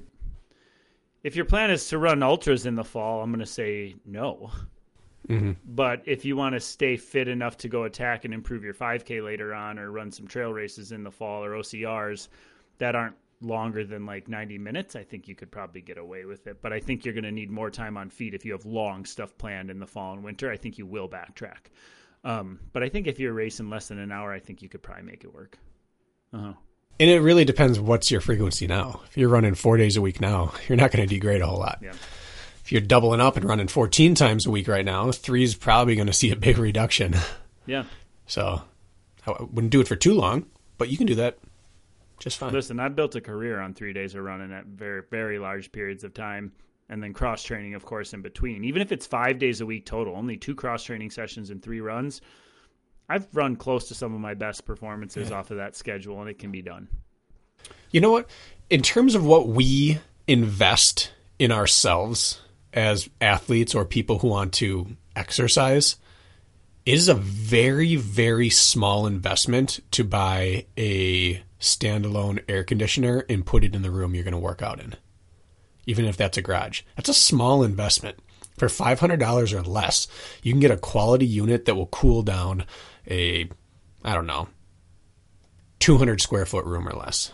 Speaker 1: if your plan is to run ultras in the fall, I'm going to say no. Mm-hmm. But if you want to stay fit enough to go attack and improve your 5K later on, or run some trail races in the fall or OCRs that aren't longer than like 90 minutes, I think you could probably get away with it. But I think you're going to need more time on feet if you have long stuff planned in the fall and winter. I think you will backtrack. Um, but I think if you're racing less than an hour, I think you could probably make it work. Uh-huh.
Speaker 3: And it really depends what's your frequency now. If you're running four days a week now, (laughs) you're not going to degrade a whole lot.
Speaker 1: Yeah.
Speaker 3: If you're doubling up and running 14 times a week right now, three's probably going to see a big reduction. (laughs)
Speaker 1: Yeah.
Speaker 3: So I wouldn't do it for too long, but you can do that just fine.
Speaker 1: Listen, I built a career on three days of running at very, very large periods of time, and then cross training, of course, in between. Even if it's five days a week total, only two cross training sessions and three runs, I've run close to some of my best performances off of that schedule, and it can be done.
Speaker 3: You know what? In terms of what we invest in ourselves as athletes or people who want to exercise, it is a very, very small investment to buy a standalone air conditioner and put it in the room you're going to work out in. Even if that's a garage. That's a small investment. For $500 or less, you can get a quality unit that will cool down a, I don't know, 200 square foot room or less.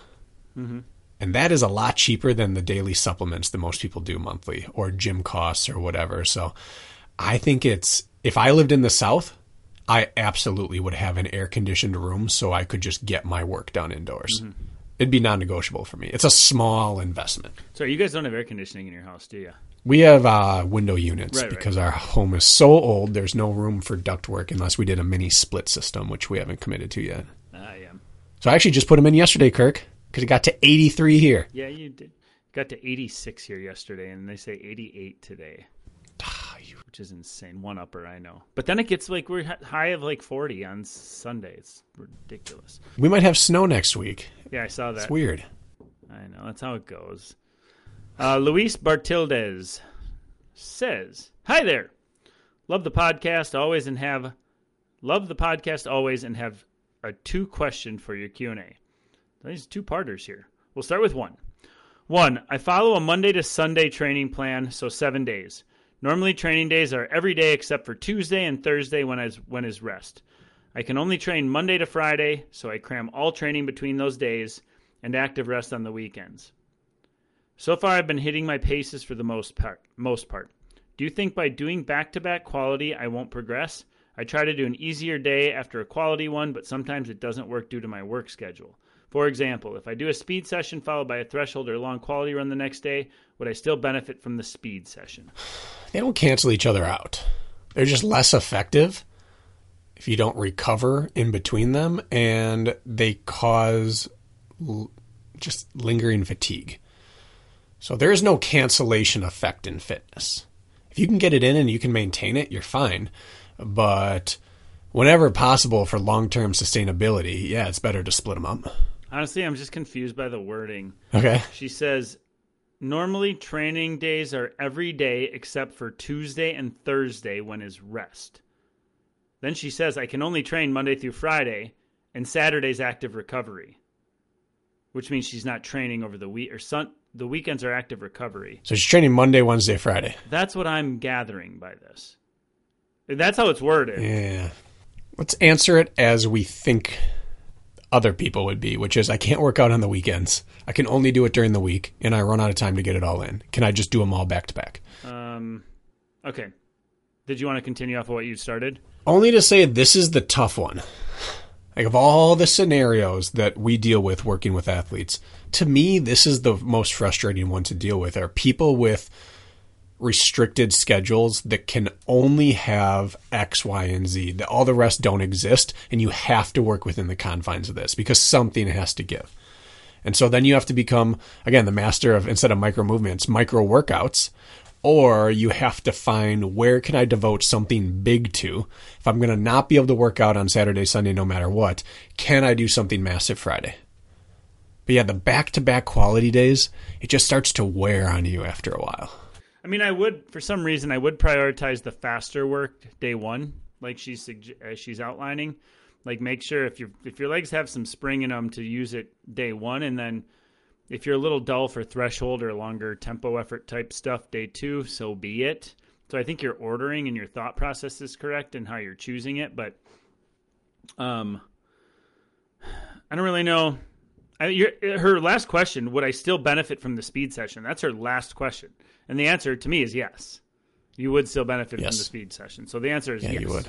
Speaker 3: Mm-hmm. And that is a lot cheaper than the daily supplements that most people do monthly or gym costs or whatever. So I think it's, if I lived in the South, I absolutely would have an air conditioned room so I could just get my work done indoors. It'd be non negotiable for me. It's a small investment.
Speaker 1: So you guys don't have air conditioning in your house, do you?
Speaker 3: We have uh, window units
Speaker 1: Right, right.
Speaker 3: because our home is so old. There's no room for ductwork unless we did a mini split system, which we haven't committed to yet.
Speaker 1: I am.
Speaker 3: So I actually just put them in yesterday, Kirk, because it got to 83 here.
Speaker 1: Yeah, you did. Got to 86 here yesterday, and they say 88 today,
Speaker 3: Ah,
Speaker 1: which is insane. One upper, I know. But then it gets like we're high of like 40 on Sunday. It's ridiculous.
Speaker 3: We might have snow next week.
Speaker 1: Yeah, I saw that.
Speaker 3: It's weird.
Speaker 1: I know that's how it goes. Uh, Luis Bartildes says, "Hi there, love the podcast always and have love the podcast always and have a two question for your Q and A. These two parters here. We'll start with one. One, I follow a Monday to Sunday training plan, so seven days. Normally, training days are every day except for Tuesday and Thursday when is when is rest. I can only train Monday to Friday, so I cram all training between those days and active rest on the weekends. So far, I've been hitting my paces for the most part. Most part. Do you think by doing back-to-back quality, I won't progress? I try to do an easier day after a quality one, but sometimes it doesn't work due to my work schedule. For example, if I do a speed session followed by a threshold or long quality run the next day, would I still benefit from the speed session?
Speaker 3: They don't cancel each other out. They're just less effective if you don't recover in between them, and they cause l- just lingering fatigue. So there is no cancellation effect in fitness. If you can get it in and you can maintain it, you're fine. But whenever possible for long term sustainability, yeah, it's better to split them up.
Speaker 1: Honestly, I'm just confused by the wording.
Speaker 3: Okay.
Speaker 1: She says, normally training days are every day except for Tuesday and Thursday when is rest. Then she says, I can only train Monday through Friday and Saturday's active recovery, which means she's not training over the week or sun. The weekends are active recovery.
Speaker 3: So she's training Monday, Wednesday, Friday.
Speaker 1: That's what I'm gathering by this. That's how it's worded.
Speaker 3: Yeah. Let's answer it as we think other people would be, which is I can't work out on the weekends. I can only do it during the week, and I run out of time to get it all in. Can I just do them all back to back?
Speaker 1: Um, okay. Did you want to continue off of what you started?
Speaker 3: Only to say this is the tough one. Like, of all the scenarios that we deal with working with athletes, to me, this is the most frustrating one to deal with are people with restricted schedules that can only have X, Y, and Z. That all the rest don't exist, and you have to work within the confines of this because something has to give. And so then you have to become, again, the master of instead of micro movements, micro workouts, or you have to find where can I devote something big to. If I'm going to not be able to work out on Saturday, Sunday, no matter what, can I do something massive Friday? But yeah, the back to back quality days, it just starts to wear on you after a while.
Speaker 1: I mean, I would for some reason I would prioritize the faster work day one, like she's uh, she's outlining. Like, make sure if your if your legs have some spring in them to use it day one, and then if you're a little dull for threshold or longer tempo effort type stuff day two, so be it. So I think your ordering and your thought process is correct and how you're choosing it, but um, I don't really know. I, your, her last question: Would I still benefit from the speed session? That's her last question, and the answer to me is yes. You would still benefit
Speaker 3: Yes.
Speaker 1: from the speed session. So the answer is
Speaker 3: Yeah,
Speaker 1: yes.
Speaker 3: you would.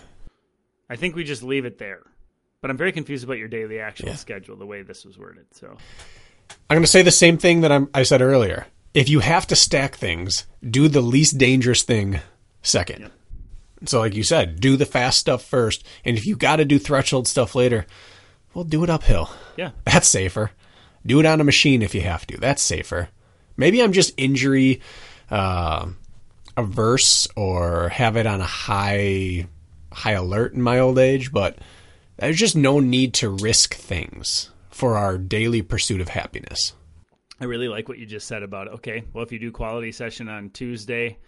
Speaker 1: I think we just leave it there. But I'm very confused about your daily actual
Speaker 3: Yeah.
Speaker 1: schedule, the way this was worded. So
Speaker 3: I'm going to say the same thing that I'm, I said earlier. If you have to stack things, do the least dangerous thing second. So, like you said, do the fast stuff first. And if you got to do threshold stuff later, well, do it uphill.
Speaker 1: yeah,
Speaker 3: That's safer. Do it on a machine if you have to. That's safer. Maybe I'm just injury uh, averse or have it on a high high alert in my old age, but There's just no need to risk things for our daily pursuit of happiness.
Speaker 1: I really like what you just said about okay, well if you do quality session on Tuesday,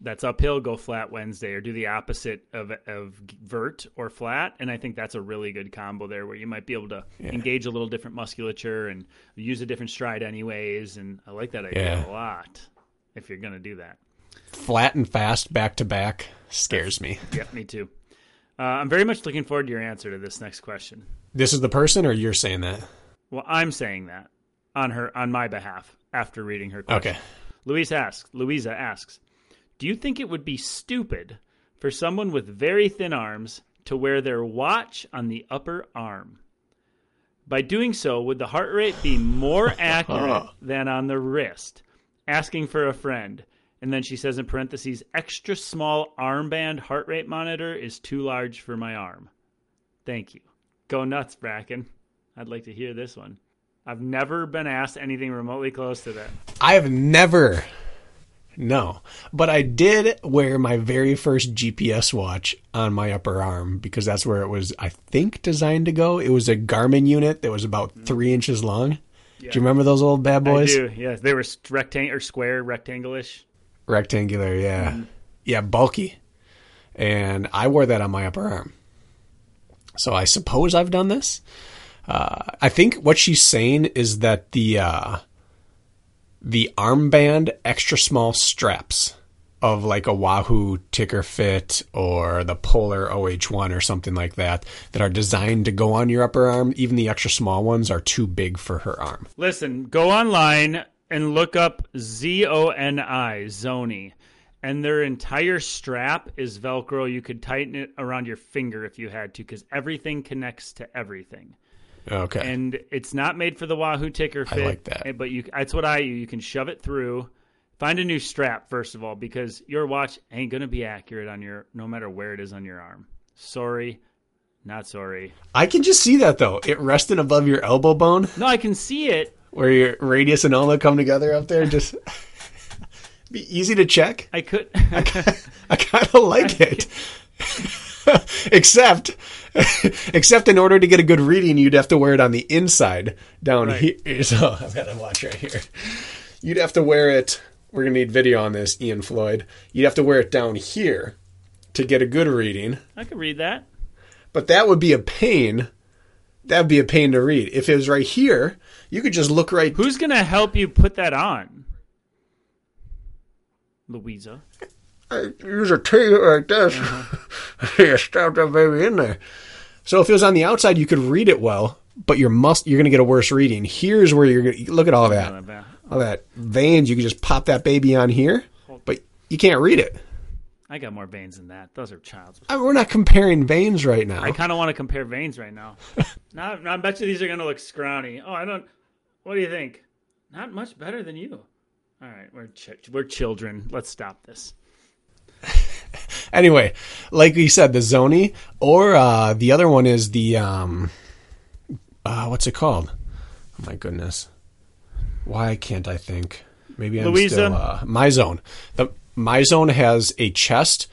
Speaker 1: that's uphill, go flat Wednesday, or do the opposite of of vert or flat. And I think that's a really good combo there, where you might be able to
Speaker 3: Yeah.
Speaker 1: engage a little different musculature and use a different stride anyways. And I like that idea
Speaker 3: Yeah.
Speaker 1: a lot. If you're gonna do that,
Speaker 3: Flat and fast back to back scares me. (laughs)
Speaker 1: yep, me too. Uh, I'm very much looking forward to your answer to this next question.
Speaker 3: This is the person, or you're saying that?
Speaker 1: Well, I'm saying that on her on my behalf after reading her question.
Speaker 3: Okay.
Speaker 1: Louise asks, Louisa asks, "Do you think it would be stupid for someone with very thin arms to wear their watch on the upper arm? By doing so, would the heart rate be more (laughs) accurate than on the wrist?" Asking for a friend. And then she says in parentheses, extra small armband heart rate monitor is too large for my arm. Thank you. Go nuts, Brakken. I'd like to hear this one. I've never been asked anything remotely close to that.
Speaker 3: I have never, no, but I did wear my very first GPS watch on my upper arm because that's where it was, I think, designed to go. It was a Garmin unit that was about three inches long. Do you remember those old bad boys?
Speaker 1: I do. Yes, they were rectangle or square, rectangle-ish.
Speaker 3: Rectangular, yeah. Yeah, bulky. And I wore that on my upper arm. So I suppose I've done this. Uh, I think what she's saying is that the uh, the armband extra small straps of like a Wahoo TICKR Fit or the Polar OH1 or something like that that are designed to go on your upper arm, even the extra small ones are too big for her arm.
Speaker 1: Listen, go online and look up Z O N I Zoni, and their entire strap is Velcro. You could tighten it around your finger if you had to, because everything connects to everything.
Speaker 3: Okay.
Speaker 1: and it's not made for the Wahoo ticker
Speaker 3: I
Speaker 1: fit.
Speaker 3: like that.
Speaker 1: eh, But you, that's what I use. You can shove it through. Find a new strap first of all, because your watch ain't gonna be accurate on your, no matter where it is on your arm. Sorry, not sorry.
Speaker 3: I can just see that though. It resting above your elbow bone.
Speaker 1: No, I can see it.
Speaker 3: where your radius and ulna come together up there. Just (laughs) be easy to check.
Speaker 1: I could.
Speaker 3: I kind of like it. (laughs) except, (laughs) except in order to get a good reading, you'd have to wear it on the inside down
Speaker 1: Right.
Speaker 3: here. So I've got a watch right here. You'd have to wear it. We're gonna need video on this, Ian Floyd. You'd have to wear it down here to get a good reading.
Speaker 1: I could read that.
Speaker 3: But that would be a pain. That'd be a pain to read. If it was right here, you could just look right.
Speaker 1: Who's gonna help you put that on? Louisa.
Speaker 3: I use a tape like this. Uh-huh. (laughs) you strap that baby in there. So if it was on the outside, you could read it well, but you're must you're going to get a worse reading. Here's where you're going to look at all that, all that veins. You can just pop that baby on here, but you can't read it.
Speaker 1: I got more veins than that. Those are child's.
Speaker 3: I mean, we're not comparing veins right now.
Speaker 1: I kind of want to compare veins right now. (laughs) now, I bet you these are going to look scrawny. Oh, I don't. What do you think? Not much better than you. All right, we're ch- we're children. Let's stop this. (laughs)
Speaker 3: anyway, like we said, the Zoni or uh, the other one is the um, uh, what's it called? Oh my goodness, why can't I think? Maybe I'm
Speaker 1: Louisa?
Speaker 3: still uh, Myzone. The Myzone has a chest,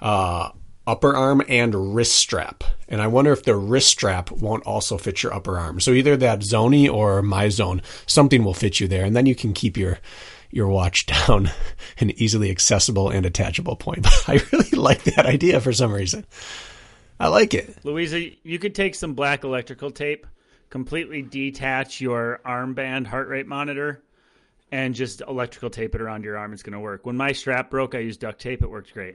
Speaker 3: uh, upper arm, and wrist strap, and I wonder if the wrist strap won't also fit your upper arm. So either that Zoni or Myzone, something will fit you there, and then you can keep your your watch (laughs) down an easily accessible and attachable point. (laughs) I really like that idea for some reason. I like it.
Speaker 1: Louisa, you could take some black electrical tape, completely detach your armband heart rate monitor, and just electrical tape it around your arm. It's going to work. When my strap broke, I used duct tape. It worked great.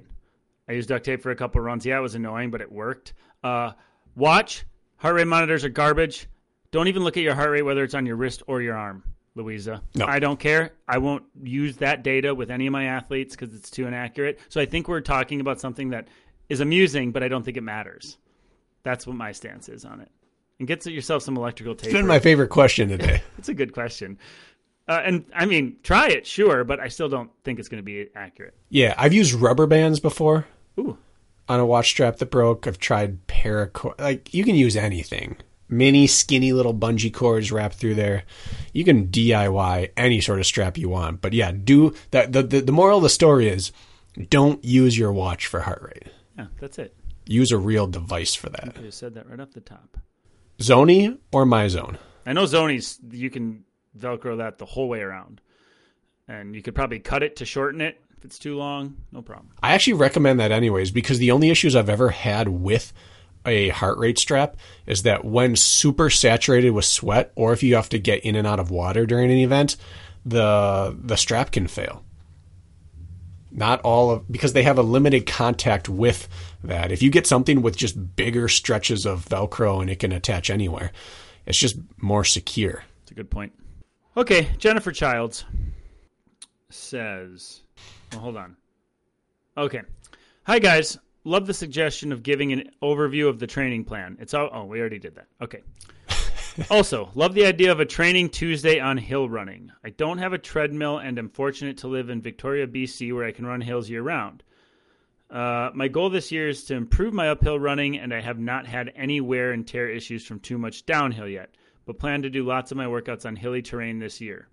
Speaker 1: I used duct tape for a couple runs. Yeah, it was annoying, but it worked. Uh, watch, heart rate monitors are garbage. Don't even look at your heart rate, whether it's on your wrist or your arm, Louisa.
Speaker 3: No.
Speaker 1: I don't care. I won't use that data with any of my athletes because it's too inaccurate. So I think we're talking about something that is amusing, but I don't think it matters. That's what my stance is on it. And get yourself some electrical tape.
Speaker 3: It's been my favorite question today. (laughs)
Speaker 1: It's a good question. Uh, and I mean, try it, sure, but I still don't think it's going to be accurate.
Speaker 3: yeah, I've used rubber bands before
Speaker 1: Ooh,
Speaker 3: on a watch strap that broke. I've tried paracord. Like you can use anything. Mini, skinny little bungee cords wrapped through there. You can DIY any sort of strap you want. But yeah, do that. The, the, the moral of the story is don't use your watch for heart rate.
Speaker 1: yeah, that's it.
Speaker 3: Use a real device for that.
Speaker 1: You said that right off the top.
Speaker 3: Zoni or Myzone?
Speaker 1: I know Zoni's you can Velcro that the whole way around, and you could probably cut it to shorten it if it's too long. No problem.
Speaker 3: I actually recommend that anyways because the only issues I've ever had with a heart rate strap is that when super saturated with sweat or if you have to get in and out of water during an event, the the strap can fail. Not all of because they have a limited contact with that. If you get something with just bigger stretches of velcro and it can attach anywhere, it's just more secure.
Speaker 1: It's a good point. Okay, Jennifer Childs says, well, hold on. Okay. Hi, guys. Love the suggestion of giving an overview of the training plan. It's all, oh, we already did that. Okay. Also, love the idea of a training Tuesday on hill running. I don't have a treadmill and am fortunate to live in Victoria, BC, where I can run hills year round. Uh, my goal this year is to improve my uphill running, and I have not had any wear and tear issues from too much downhill yet, but plan to do lots of my workouts on hilly terrain this year.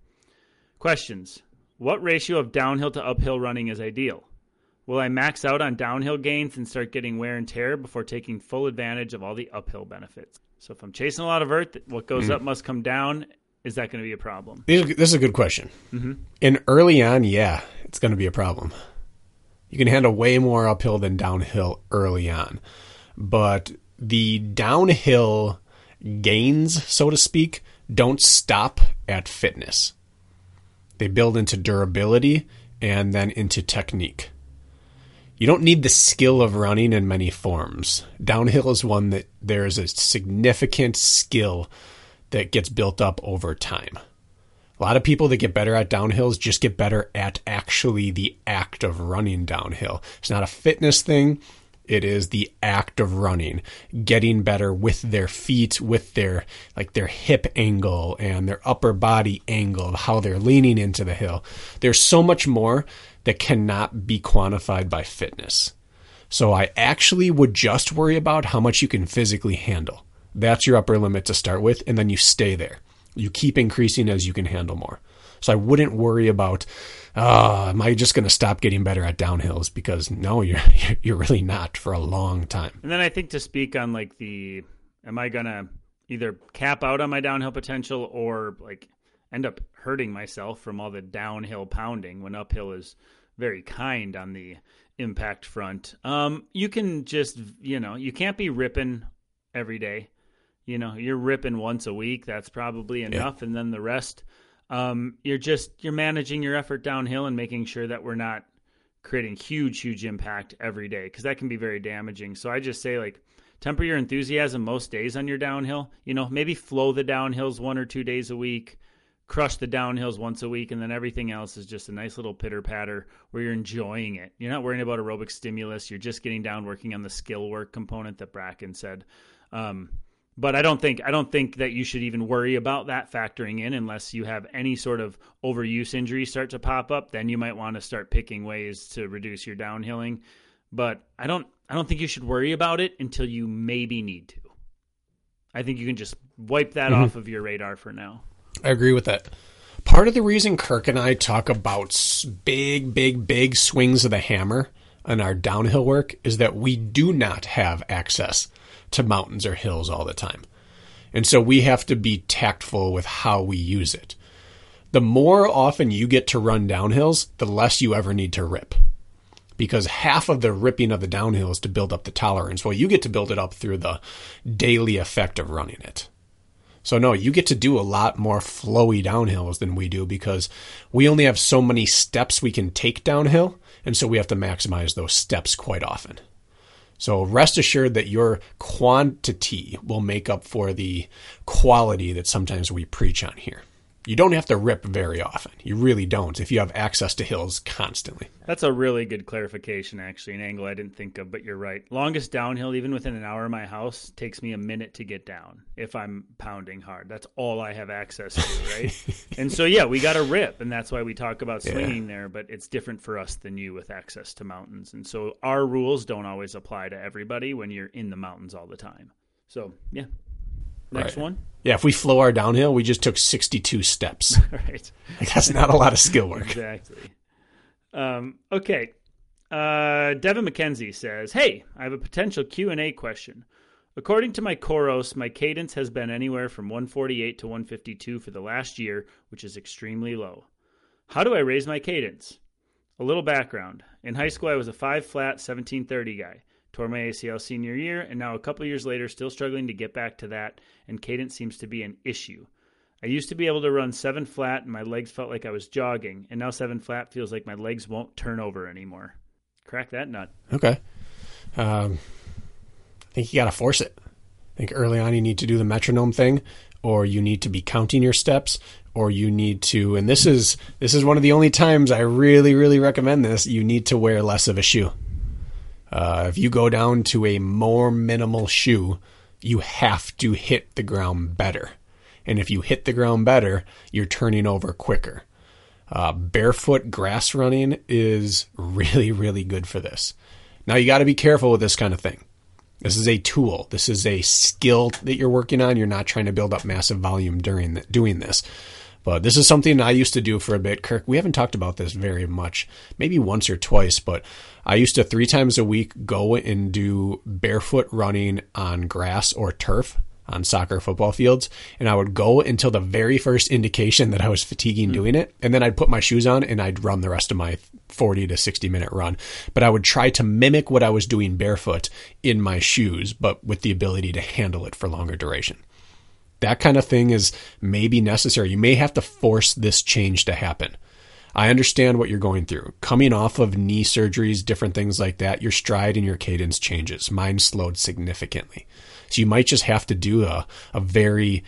Speaker 1: Questions What ratio of downhill to uphill running is ideal? Will I max out on downhill gains and start getting wear and tear before taking full advantage of all the uphill benefits? So if I'm chasing a lot of earth, what goes up must come down. Is that going to be a problem?
Speaker 3: This is a good question. Mm-hmm. And early on, yeah, it's going to be a problem. You can handle way more uphill than downhill early on. But the downhill gains, so to speak, don't stop at fitness. They build into durability and then into technique. You don't need the skill of running in many forms. Downhill is one that there is a significant skill that gets built up over time. A lot of people that get better at downhills just get better at actually the act of running downhill. It's not a fitness thing. It is the act of running, getting better with their feet, with their like their hip angle and their upper body angle, how they're leaning into the hill. There's so much more that cannot be quantified by fitness. So I actually would just worry about how much you can physically handle. That's your upper limit to start with, and then you stay there. You keep increasing as you can handle more. So I wouldn't worry about, uh, am I just going to stop getting better at downhills? Because no, (laughs) you're you're really not for a long time.
Speaker 1: And then I think to speak on like the, am I going to either cap out on my downhill potential or like end up hurting myself from all the downhill pounding when uphill is very kind on the impact front. Um, you can just, you know, you can't be ripping every day. You know, you're ripping once a week. That's probably enough, and then the rest, um, you're just you're managing your effort downhill and making sure that we're not creating huge, huge impact every day because that can be very damaging. So I just say like temper your enthusiasm most days on your downhill. You know, maybe flow the downhills one or two days a week crush the downhills once a week, and then everything else is just a nice little pitter patter where you're enjoying it. You're not worrying about aerobic stimulus. You're just getting down, working on the skill work component that Brakken said. Um, but I don't think I don't think that you should even worry about that factoring in unless you have any sort of overuse injury start to pop up. Then you might want to start picking ways to reduce your downhilling. But I don't I don't think you should worry about it until you maybe need to. I think you can just wipe that mm-hmm. off of your radar for now.
Speaker 3: I agree with that. Part of the reason Kirk and I talk about big, big, big swings of the hammer in our downhill work is that we do not have access to mountains or hills all the time. And so we have to be tactful with how we use it. The more often you get to run downhills, the less you ever need to rip. Because half of the ripping of the downhill is to build up the tolerance. Well, you get to build it up through the daily effect of running it. So no, you get to do a lot more flowy downhills than we do because we only have so many steps we can take downhill. And so we have to maximize those steps quite often. So rest assured that your quantity will make up for the quality that sometimes we preach on here. You don't have to rip very often. You really don't if you have access to hills constantly.
Speaker 1: That's a really good clarification, actually, an angle I didn't think of, but you're right. Longest downhill, even within an hour of my house, takes me a minute to get down if I'm pounding hard. That's all I have access to, right? (laughs) and so, yeah, we got to rip, and that's why we talk about swinging yeah. there, but it's different for us than you with access to mountains. And so, our rules don't always apply to everybody when you're in the mountains all the time. So, yeah, Next right. one.
Speaker 3: Yeah, if we flow our downhill, we just took 62 steps. (laughs)
Speaker 1: right.
Speaker 3: Like, that's not a lot of skill work.
Speaker 1: Exactly. Um, okay. Uh, Devin McKenzie says, "Hey, I have a potential Q and A question. According to my Coros, my cadence has been anywhere from 148 to 152 for the last year, which is extremely low. How do I raise my cadence? A little background. In high school, I was a 5 flat 1730 guy. Tore my ACL senior year, and now a couple years later, still struggling to get back to that, and cadence seems to be an issue. I used to be able to run 7 flat, and my legs felt like I was jogging, and now 7 flat feels like my legs won't turn over anymore. Crack that nut.
Speaker 3: Okay. Um, I think you got to force it. I think early on you need to do the metronome thing, or you need to be counting your steps, or you need to. And this is this is one of the only times I really really recommend this. You need to wear less of a shoe. Uh, if you go down to a more minimal shoe, you have to hit the ground better. And if you hit the ground better, you're turning over quicker. Uh, barefoot grass running is really, really good for this. Now, you got to be careful with this kind of thing. This is a tool. This is a skill that you're working on. You're not trying to build up massive volume during the, doing this. But this is something I used to do for a bit. Kirk, we haven't talked about this very much, maybe once or twice, but I used to three times a week go and do barefoot running on grass or turf on soccer football fields. And I would go until the very first indication that I was fatiguing hmm. doing it. And then I'd put my shoes on and I'd run the rest of my 40 to 60 minute run. But I would try to mimic what I was doing barefoot in my shoes but with the ability to handle it for longer duration that kind of thing is maybe necessary you may have to force this change to happen I understand what you're going through. Coming off of knee surgeries, different things like that, your stride and your cadence changes. Mine slowed significantly. So you might just have to do a, a very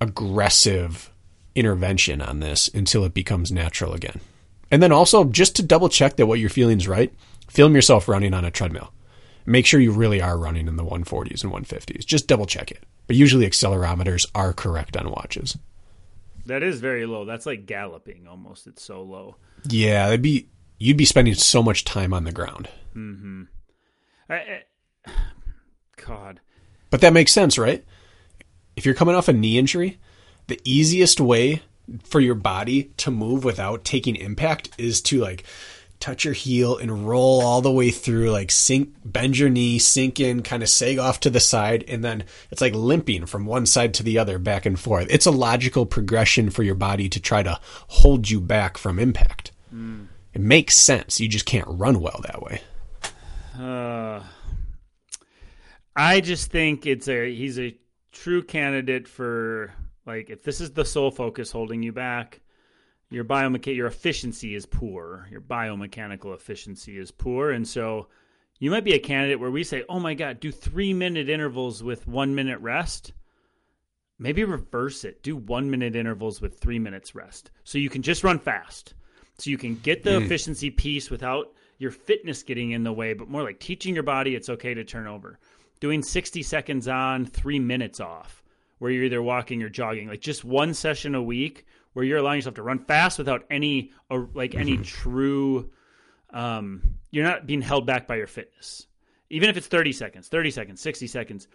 Speaker 3: aggressive intervention on this until it becomes natural again. And then also, just to double check that what you're feeling is right, film yourself running on a treadmill. Make sure you really are running in the 140s and 150s. Just double check it. But usually, accelerometers are correct on watches.
Speaker 1: That is very low. That's like galloping almost. It's so low.
Speaker 3: Yeah, it'd be you'd be spending so much time on the ground.
Speaker 1: Mm-hmm. I, I, (sighs) God.
Speaker 3: But that makes sense, right? If you're coming off a knee injury, the easiest way for your body to move without taking impact is to like touch your heel and roll all the way through, like sink, bend your knee, sink in, kind of sag off to the side, and then it's like limping from one side to the other back and forth. It's a logical progression for your body to try to hold you back from impact. Mm. It makes sense. You just can't run well that way.
Speaker 1: Uh, I just think it's a he's a true candidate for like if this is the sole focus holding you back, your biomecha- your efficiency is poor. Your biomechanical efficiency is poor, and so you might be a candidate where we say, "Oh my god, do 3-minute intervals with 1 minute rest." Maybe reverse it. Do 1 minute intervals with 3 minutes rest. So you can just run fast. So you can get the mm. efficiency piece without your fitness getting in the way, but more like teaching your body it's okay to turn over doing 60 seconds on, three minutes off, where you're either walking or jogging, like just one session a week where you're allowing yourself to run fast without any, or like any mm-hmm. true, um, you're not being held back by your fitness. Even if it's 30 seconds, 30 seconds, 60 seconds,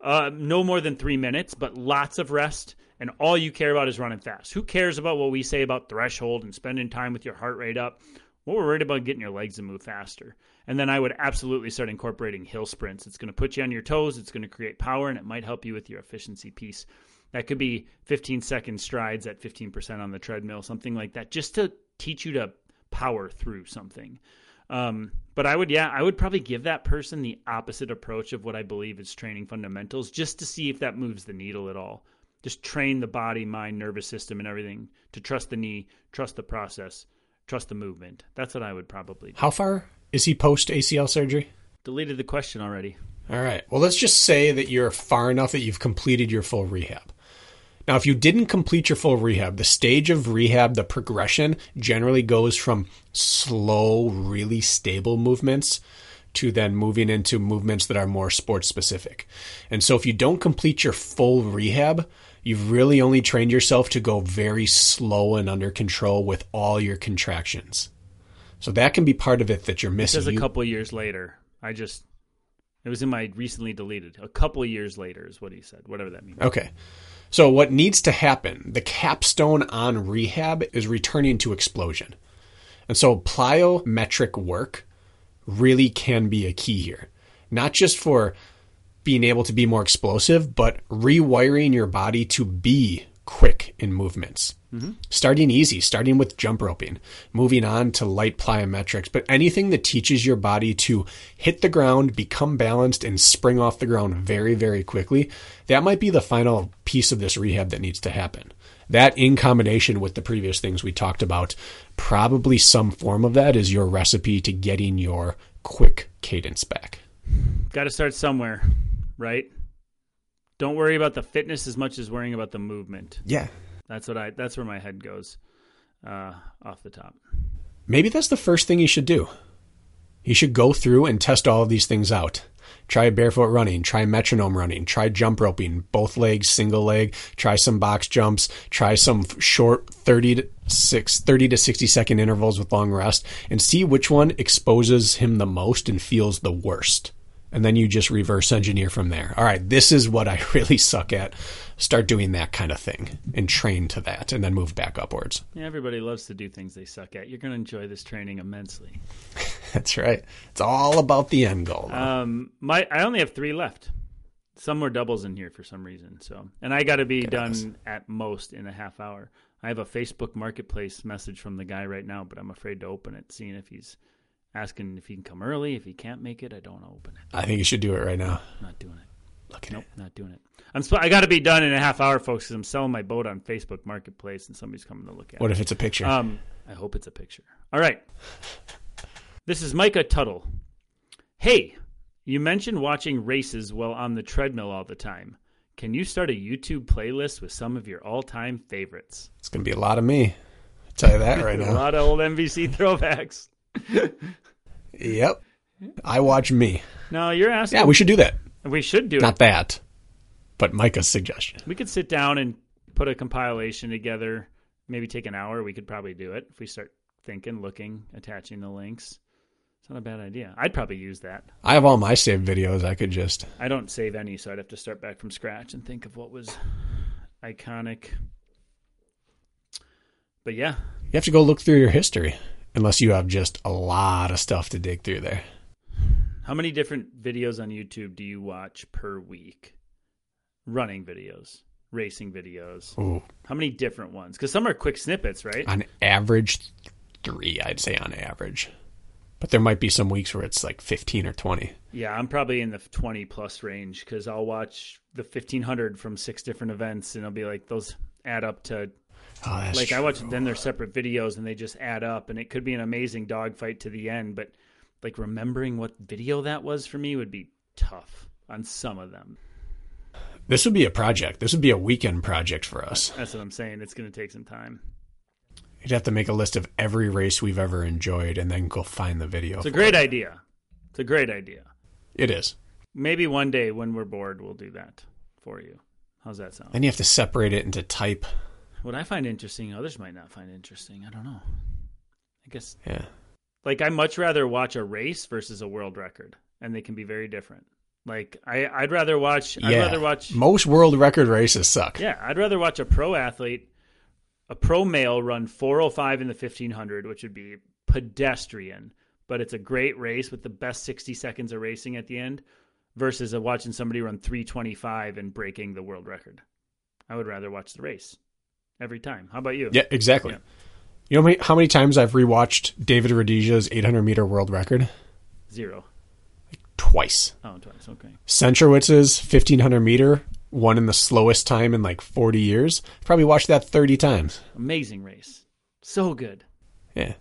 Speaker 1: uh, no more than three minutes, but lots of rest. And all you care about is running fast. Who cares about what we say about threshold and spending time with your heart rate up? What we're worried about getting your legs to move faster. And then I would absolutely start incorporating hill sprints. It's going to put you on your toes, it's going to create power, and it might help you with your efficiency piece. That could be 15 second strides at 15% on the treadmill, something like that, just to teach you to power through something. Um, but I would, yeah, I would probably give that person the opposite approach of what I believe is training fundamentals, just to see if that moves the needle at all. Just train the body, mind, nervous system, and everything to trust the knee, trust the process, trust the movement. That's what I would probably. Do.
Speaker 3: How far is he post ACL surgery?
Speaker 1: Deleted the question already.
Speaker 3: All right. Well, let's just say that you're far enough that you've completed your full rehab. Now, if you didn't complete your full rehab, the stage of rehab, the progression generally goes from slow, really stable movements to then moving into movements that are more sports specific. And so if you don't complete your full rehab, you've really only trained yourself to go very slow and under control with all your contractions. So that can be part of it that you're missing.
Speaker 1: It says a couple years later. I just it was in my recently deleted. A couple years later is what he said. Whatever that means.
Speaker 3: Okay. So what needs to happen? The capstone on rehab is returning to explosion. And so plyometric work really can be a key here. Not just for being able to be more explosive, but rewiring your body to be quick in movements. Mm-hmm. Starting easy, starting with jump roping, moving on to light plyometrics, but anything that teaches your body to hit the ground, become balanced, and spring off the ground very, very quickly, that might be the final piece of this rehab that needs to happen. That, in combination with the previous things we talked about, probably some form of that is your recipe to getting your quick cadence back.
Speaker 1: Got to start somewhere, right? Don't worry about the fitness as much as worrying about the movement.
Speaker 3: Yeah.
Speaker 1: That's what I that's where my head goes uh, off the top.
Speaker 3: Maybe that's the first thing you should do. You should go through and test all of these things out. Try barefoot running, try metronome running, try jump roping, both legs, single leg, try some box jumps, try some short 30 to 6 30 to 60 second intervals with long rest and see which one exposes him the most and feels the worst and then you just reverse engineer from there. All right, this is what I (laughs) really suck at. Start doing that kind of thing and train to that and then move back upwards.
Speaker 1: Yeah, everybody loves to do things they suck at. You're going to enjoy this training immensely. (laughs)
Speaker 3: That's right. It's all about the end goal.
Speaker 1: Um, my I only have 3 left. Some more doubles in here for some reason. So, and I got to be done at most in a half hour. I have a Facebook Marketplace message from the guy right now, but I'm afraid to open it, seeing if he's asking if he can come early. If he can't make it, I don't open it.
Speaker 3: I think you should do it right now.
Speaker 1: Not doing it.
Speaker 3: Look at
Speaker 1: nope,
Speaker 3: it.
Speaker 1: not doing it. I'm. Sp- I got to be done in a half hour, folks. Because I'm selling my boat on Facebook Marketplace, and somebody's coming to look at
Speaker 3: What
Speaker 1: it.
Speaker 3: if it's a picture?
Speaker 1: Um, I hope it's a picture. All right. This is Micah Tuttle. Hey, you mentioned watching races while on the treadmill all the time. Can you start a YouTube playlist with some of your all-time favorites?
Speaker 3: it's going to be a lot of me. I'll tell you that (laughs) right now.
Speaker 1: A lot of old MVC throwbacks. (laughs)
Speaker 3: Yep. I watch me.
Speaker 1: No, you're asking.
Speaker 3: Yeah, we should do that.
Speaker 1: we should do it.
Speaker 3: Not that, but Micah's suggestion.
Speaker 1: We could sit down and put a compilation together. Maybe take an hour. We could probably do it if we start thinking, looking, attaching the links. It's not a bad idea. I'd probably use that.
Speaker 3: I have all my saved videos. I could just.
Speaker 1: I don't save any, so I'd have to start back from scratch and think of what was iconic. But yeah,
Speaker 3: You have to go look through your history, unless you have just a lot of stuff to dig through there.
Speaker 1: how many different videos on YouTube do you watch per week? Running videos, racing videos.
Speaker 3: Ooh,
Speaker 1: How many different ones? Because some are quick snippets, right?
Speaker 3: on average, three. I'd say on average, but there might be some weeks where it's like fifteen or twenty.
Speaker 1: Yeah, I'm probably in the 20 plus range because I'll watch the 1500 from six different events, and I'll be like, those add up to
Speaker 3: Oh,
Speaker 1: like I
Speaker 3: true.
Speaker 1: watch then they're separate videos and they just add up, and it could be an amazing dogfight to the end, but like remembering what video that was for me would be tough on some of them.
Speaker 3: This would be a project. This would be a weekend project for us.
Speaker 1: That's what I'm saying. It's going to take some time.
Speaker 3: You'd have to make a list of every race we've ever enjoyed and then go find the video.
Speaker 1: It's a great
Speaker 3: it.
Speaker 1: idea. It's a great idea.
Speaker 3: It is.
Speaker 1: Maybe one day when we're bored, we'll do that for you. How's that sound?
Speaker 3: Then you have to separate it into type.
Speaker 1: What I find interesting, others might not find interesting. I don't know. I guess
Speaker 3: Yeah.
Speaker 1: like I much rather watch a race versus a world record, and they can be very different. Like I, I'd rather watch.
Speaker 3: Yeah.
Speaker 1: I'd rather watch.
Speaker 3: Most world record races suck.
Speaker 1: Yeah, I'd rather watch a pro athlete, a pro male run 405 in the 1500, which would be pedestrian, but it's a great race with the best 60 seconds of racing at the end, versus watching somebody run 325 and breaking the world record. I would rather watch the race every time. How about you?
Speaker 3: Yeah, exactly.
Speaker 1: Yeah.
Speaker 3: You know how many, how many times I've rewatched David Rudisha's 800 meter world record?
Speaker 1: Zero.
Speaker 3: Twice.
Speaker 1: Oh, twice. Okay.
Speaker 3: Centrowitz's 1500 meter, one in the slowest time in like 40 years. Probably watched that 30 times.
Speaker 1: Amazing race. So good.
Speaker 3: Yeah.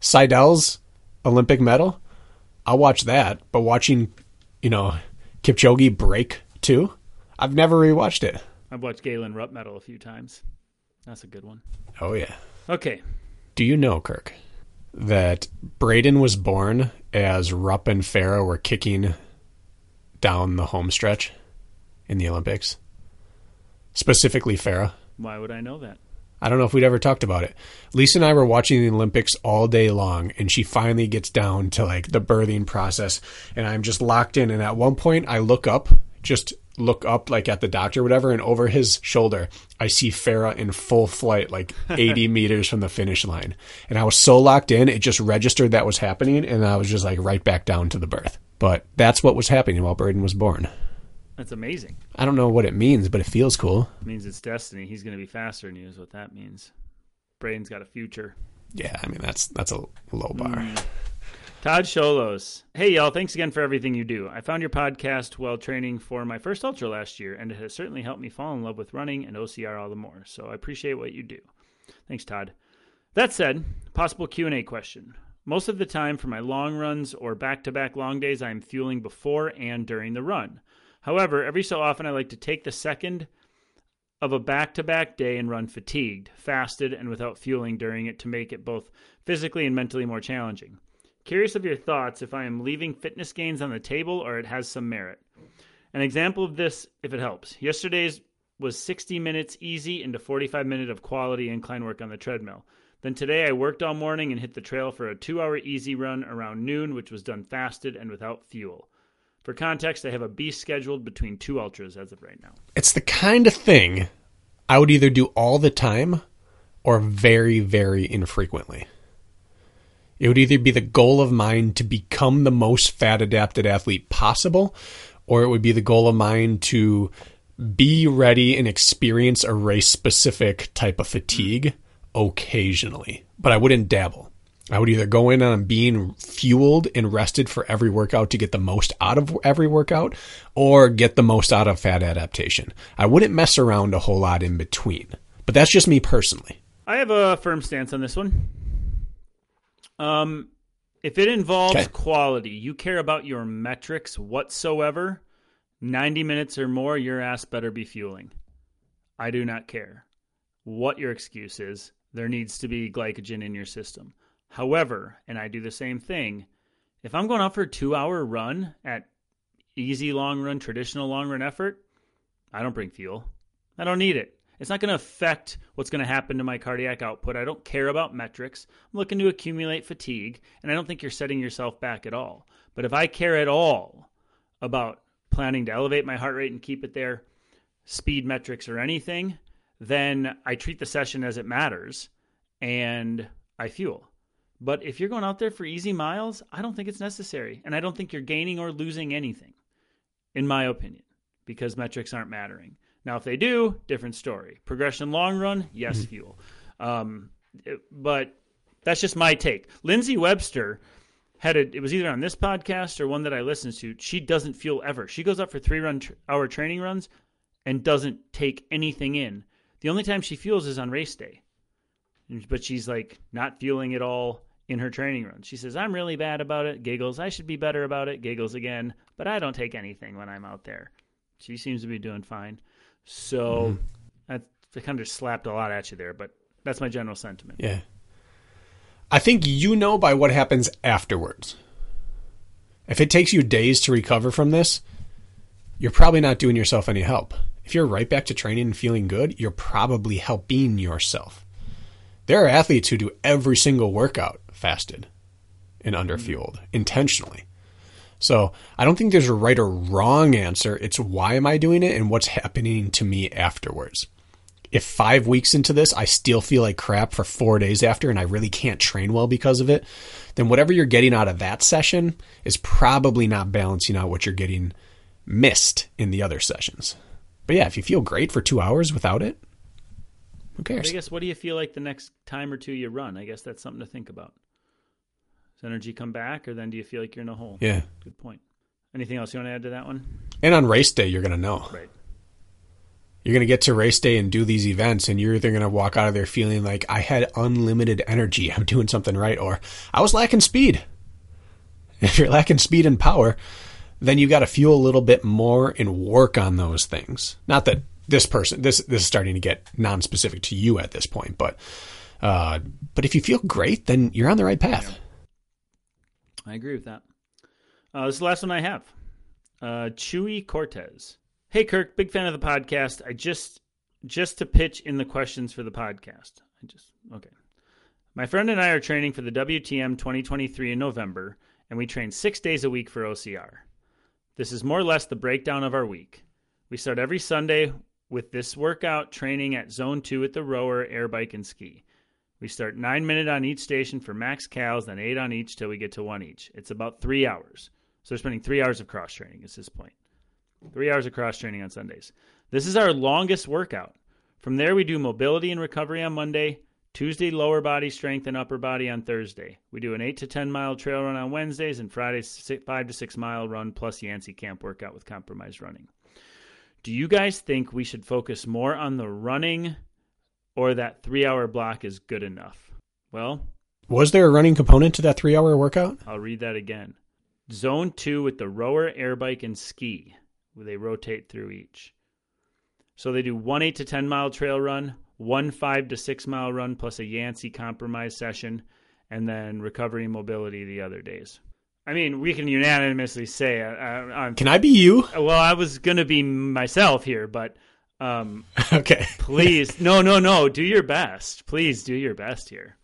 Speaker 3: Seidel's Olympic medal, I'll watch that. But watching, you know, Kipchoge break too, I've never rewatched it.
Speaker 1: I've watched Galen Rupp medal a few times. That's a good one.
Speaker 3: Oh yeah.
Speaker 1: Okay.
Speaker 3: Do you know, Kirk, that Braden was born as Rupp and Farah were kicking down the home stretch in the Olympics? Specifically, Farah.
Speaker 1: Why would I know that?
Speaker 3: I don't know if we'd ever talked about it. Lisa and I were watching the Olympics all day long, and she finally gets down to like the birthing process, and I'm just locked in. And at one point, I look up just look up like at the doctor or whatever, and over his shoulder, I see Farah in full flight, like (laughs) 80 meters from the finish line. And I was so locked in, it just registered that was happening, and I was just like right back down to the birth. But that's what was happening while Braden was born.
Speaker 1: That's amazing.
Speaker 3: I don't know what it means, but it feels cool.
Speaker 1: It means it's destiny. He's going to be faster than you, is what that means. Braden's got a future.
Speaker 3: Yeah, I mean that's that's a low bar.
Speaker 1: Mm. Todd Sholos. Hey, y'all. Thanks again for everything you do. I found your podcast while training for my first ultra last year, and it has certainly helped me fall in love with running and OCR all the more. So I appreciate what you do. Thanks, Todd. That said, possible Q&A question. Most of the time for my long runs or back-to-back long days, I am fueling before and during the run. However, every so often I like to take the second of a back to back day and run fatigued, fasted, and without fueling during it to make it both physically and mentally more challenging. Curious of your thoughts if I am leaving fitness gains on the table or it has some merit. An example of this, if it helps. Yesterday's was 60 minutes easy into 45 minute of quality incline work on the treadmill. Then today I worked all morning and hit the trail for a two hour easy run around noon, which was done fasted and without fuel. For context, I have a beast scheduled between two ultras as of right now.
Speaker 3: It's the kind of thing I would either do all the time or very, very infrequently. It would either be the goal of mine to become the most fat adapted athlete possible, or it would be the goal of mine to be ready and experience a race specific type of fatigue occasionally. But I wouldn't dabble. I would either go in on being fueled and rested for every workout to get the most out of every workout or get the most out of fat adaptation. I wouldn't mess around a whole lot in between. But that's just me personally.
Speaker 1: I have a firm stance on this one. Um, if it involves okay. quality, you care about your metrics whatsoever, 90 minutes or more, your ass better be fueling. I do not care what your excuse is. There needs to be glycogen in your system. However, and I do the same thing, if I'm going out for a two hour run at easy long run, traditional long run effort, I don't bring fuel. I don't need it. It's not going to affect what's going to happen to my cardiac output. I don't care about metrics. I'm looking to accumulate fatigue, and I don't think you're setting yourself back at all. But if I care at all about planning to elevate my heart rate and keep it there, speed metrics or anything, then I treat the session as it matters and I fuel. But if you're going out there for easy miles, I don't think it's necessary. And I don't think you're gaining or losing anything, in my opinion, because metrics aren't mattering. Now, if they do, different story. Progression long run, yes, mm-hmm. fuel. Um, it, but that's just my take. Lindsay Webster had it. It was either on this podcast or one that I listened to. She doesn't fuel ever. She goes up for three run tr- hour training runs and doesn't take anything in. The only time she fuels is on race day, but she's like not fueling at all in her training runs. She says, I'm really bad about it. Giggles. I should be better about it. Giggles again. But I don't take anything when I'm out there. She seems to be doing fine. So mm-hmm. I kind of slapped a lot at you there, but that's my general sentiment.
Speaker 3: Yeah. I think you know by what happens afterwards. If it takes you days to recover from this, you're probably not doing yourself any help. If you're right back to training and feeling good, you're probably helping yourself. There are athletes who do every single workout fasted and underfueled intentionally. So I don't think there's a right or wrong answer. It's why am I doing it and what's happening to me afterwards. If five weeks into this, I still feel like crap for four days after and I really can't train well because of it, then whatever you're getting out of that session is probably not balancing out what you're getting missed in the other sessions. But yeah, if you feel great for two hours without it, who cares?
Speaker 1: I guess what do you feel like the next time or two you run? I guess that's something to think about energy come back, or then do you feel like you're in a hole?
Speaker 3: Yeah.
Speaker 1: Good point. Anything else you want to add to that one?
Speaker 3: And on race day, you're going to know.
Speaker 1: Right.
Speaker 3: You're going to get to race day and do these events, and you're either going to walk out of there feeling like I had unlimited energy, I'm doing something right, or I was lacking speed. (laughs) If you're lacking speed and power, then you got to fuel a little bit more and work on those things. Not that this person, this this is starting to get non-specific to you at this point, but uh, but if you feel great, then you're on the right path. Yeah.
Speaker 1: I agree with that. Uh, this is the last one I have. Uh, Chewy Cortez. Hey Kirk, big fan of the podcast. I just just to pitch in the questions for the podcast. I just okay. My friend and I are training for the WTM 2023 in November, and we train six days a week for OCR. This is more or less the breakdown of our week. We start every Sunday with this workout training at zone two at the rower, air bike, and ski. We start nine minute on each station for max cals, then eight on each till we get to one each. It's about three hours. So we're spending three hours of cross training is this point. Three hours of cross training on Sundays. This is our longest workout. From there, we do mobility and recovery on Monday, Tuesday, lower body strength and upper body on Thursday. We do an 8 to 10 mile trail run on Wednesdays and Fridays, 5 to 6 mile run plus Yancy camp workout with compromised running. Do you guys think we should focus more on the running or that three hour block is good enough? Well,
Speaker 3: Was there a running component to that three hour workout?
Speaker 1: I'll read that again. Zone two with the rower, air bike, and ski, where they rotate through each. So they do one 8 to 10 mile trail run, one 5 to 6 mile run, plus a Yancy compromise session, and then recovery and mobility the other days. I mean, we can unanimously say uh, uh,
Speaker 3: Can I be you?
Speaker 1: well, I was gonna be myself here, but um, (laughs)
Speaker 3: Okay.
Speaker 1: please, no, no, no, do your best. Please do your best here.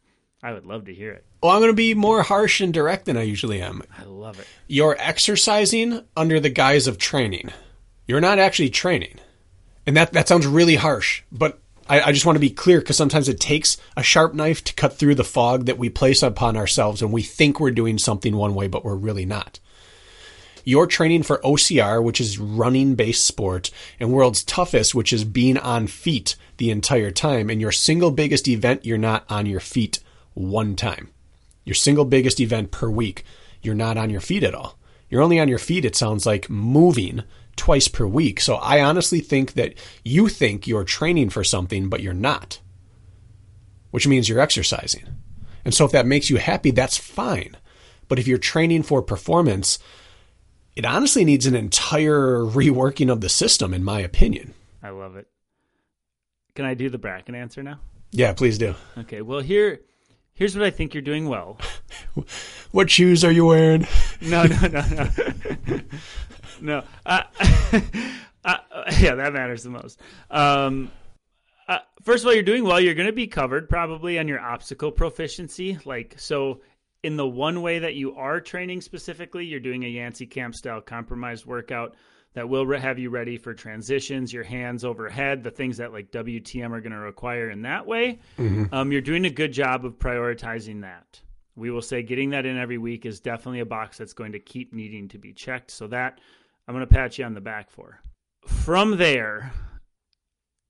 Speaker 1: I would love to hear it.
Speaker 3: Well, I'm going to be more harsh and direct than I usually am.
Speaker 1: I love it.
Speaker 3: You're exercising under the guise of training. You're not actually training. And that, that sounds really harsh, but I, I just want to be clear because sometimes it takes a sharp knife to cut through the fog that we place upon ourselves and we think we're doing something one way, but we're really not. You're training for OCR, which is running based sport, and World's Toughest, which is being on feet the entire time. And your single biggest event, you're not on your feet one time. Your single biggest event per week, you're not on your feet at all. You're only on your feet, it sounds like, moving twice per week. So I honestly think that you think you're training for something, but you're not, which means you're exercising. And so if that makes you happy, that's fine. But if you're training for performance, it honestly needs an entire reworking of the system, in my opinion.
Speaker 1: I love it. Can I do the Brakken answer now?
Speaker 3: Yeah, please do.
Speaker 1: Okay. Well, here, here's what I think you're doing well. (laughs)
Speaker 3: What shoes are you wearing?
Speaker 1: No, no, no, no, (laughs) no. Uh, (laughs) uh, yeah, that matters the most. Um, uh, first of all, you're doing well. You're going to be covered probably on your obstacle proficiency. Like so, in the one way that you are training specifically, you're doing a Yancy camp style compromised workout that will re- have you ready for transitions, your hands overhead, the things that like WTM are going to require in that way. Um, you're doing a good job of prioritizing that. We will say getting that in every week is definitely a box that's going to keep needing to be checked. So that I'm going to pat you on the back for. From there,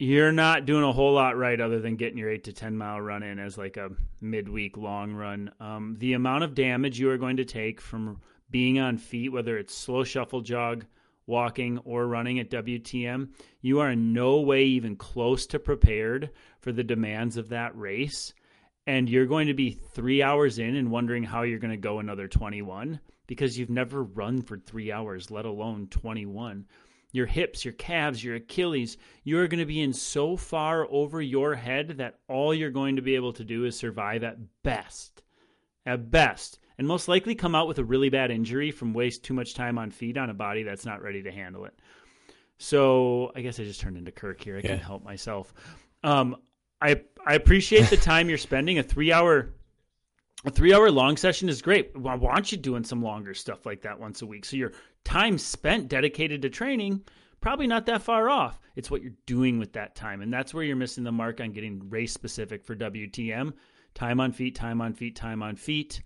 Speaker 1: you're not doing a whole lot right other than getting your eight to 10 mile run in as like a midweek long run. Um, the amount of damage you are going to take from being on feet, whether it's slow shuffle jog, walking, or running at WTM, you are in no way even close to prepared for the demands of that race. And you're going to be three hours in and wondering how you're going to go another 21 because you've never run for three hours, let alone 21 your hips, your calves, your Achilles, you're going to be in so far over your head that all you're going to be able to do is survive at best. At best. And most likely come out with a really bad injury from waste too much time on feet on a body that's not ready to handle it. So I guess I just turned into Kirk here. I
Speaker 3: Yeah.
Speaker 1: can't help myself. Um, I I appreciate the time you're spending. A three hour a three hour long session is great. I want you doing some longer stuff like that once a week. So your time spent dedicated to training, probably not that far off. It's what you're doing with that time. And that's where you're missing the mark on getting race specific for WTM. Time on feet, time on feet, time on feet.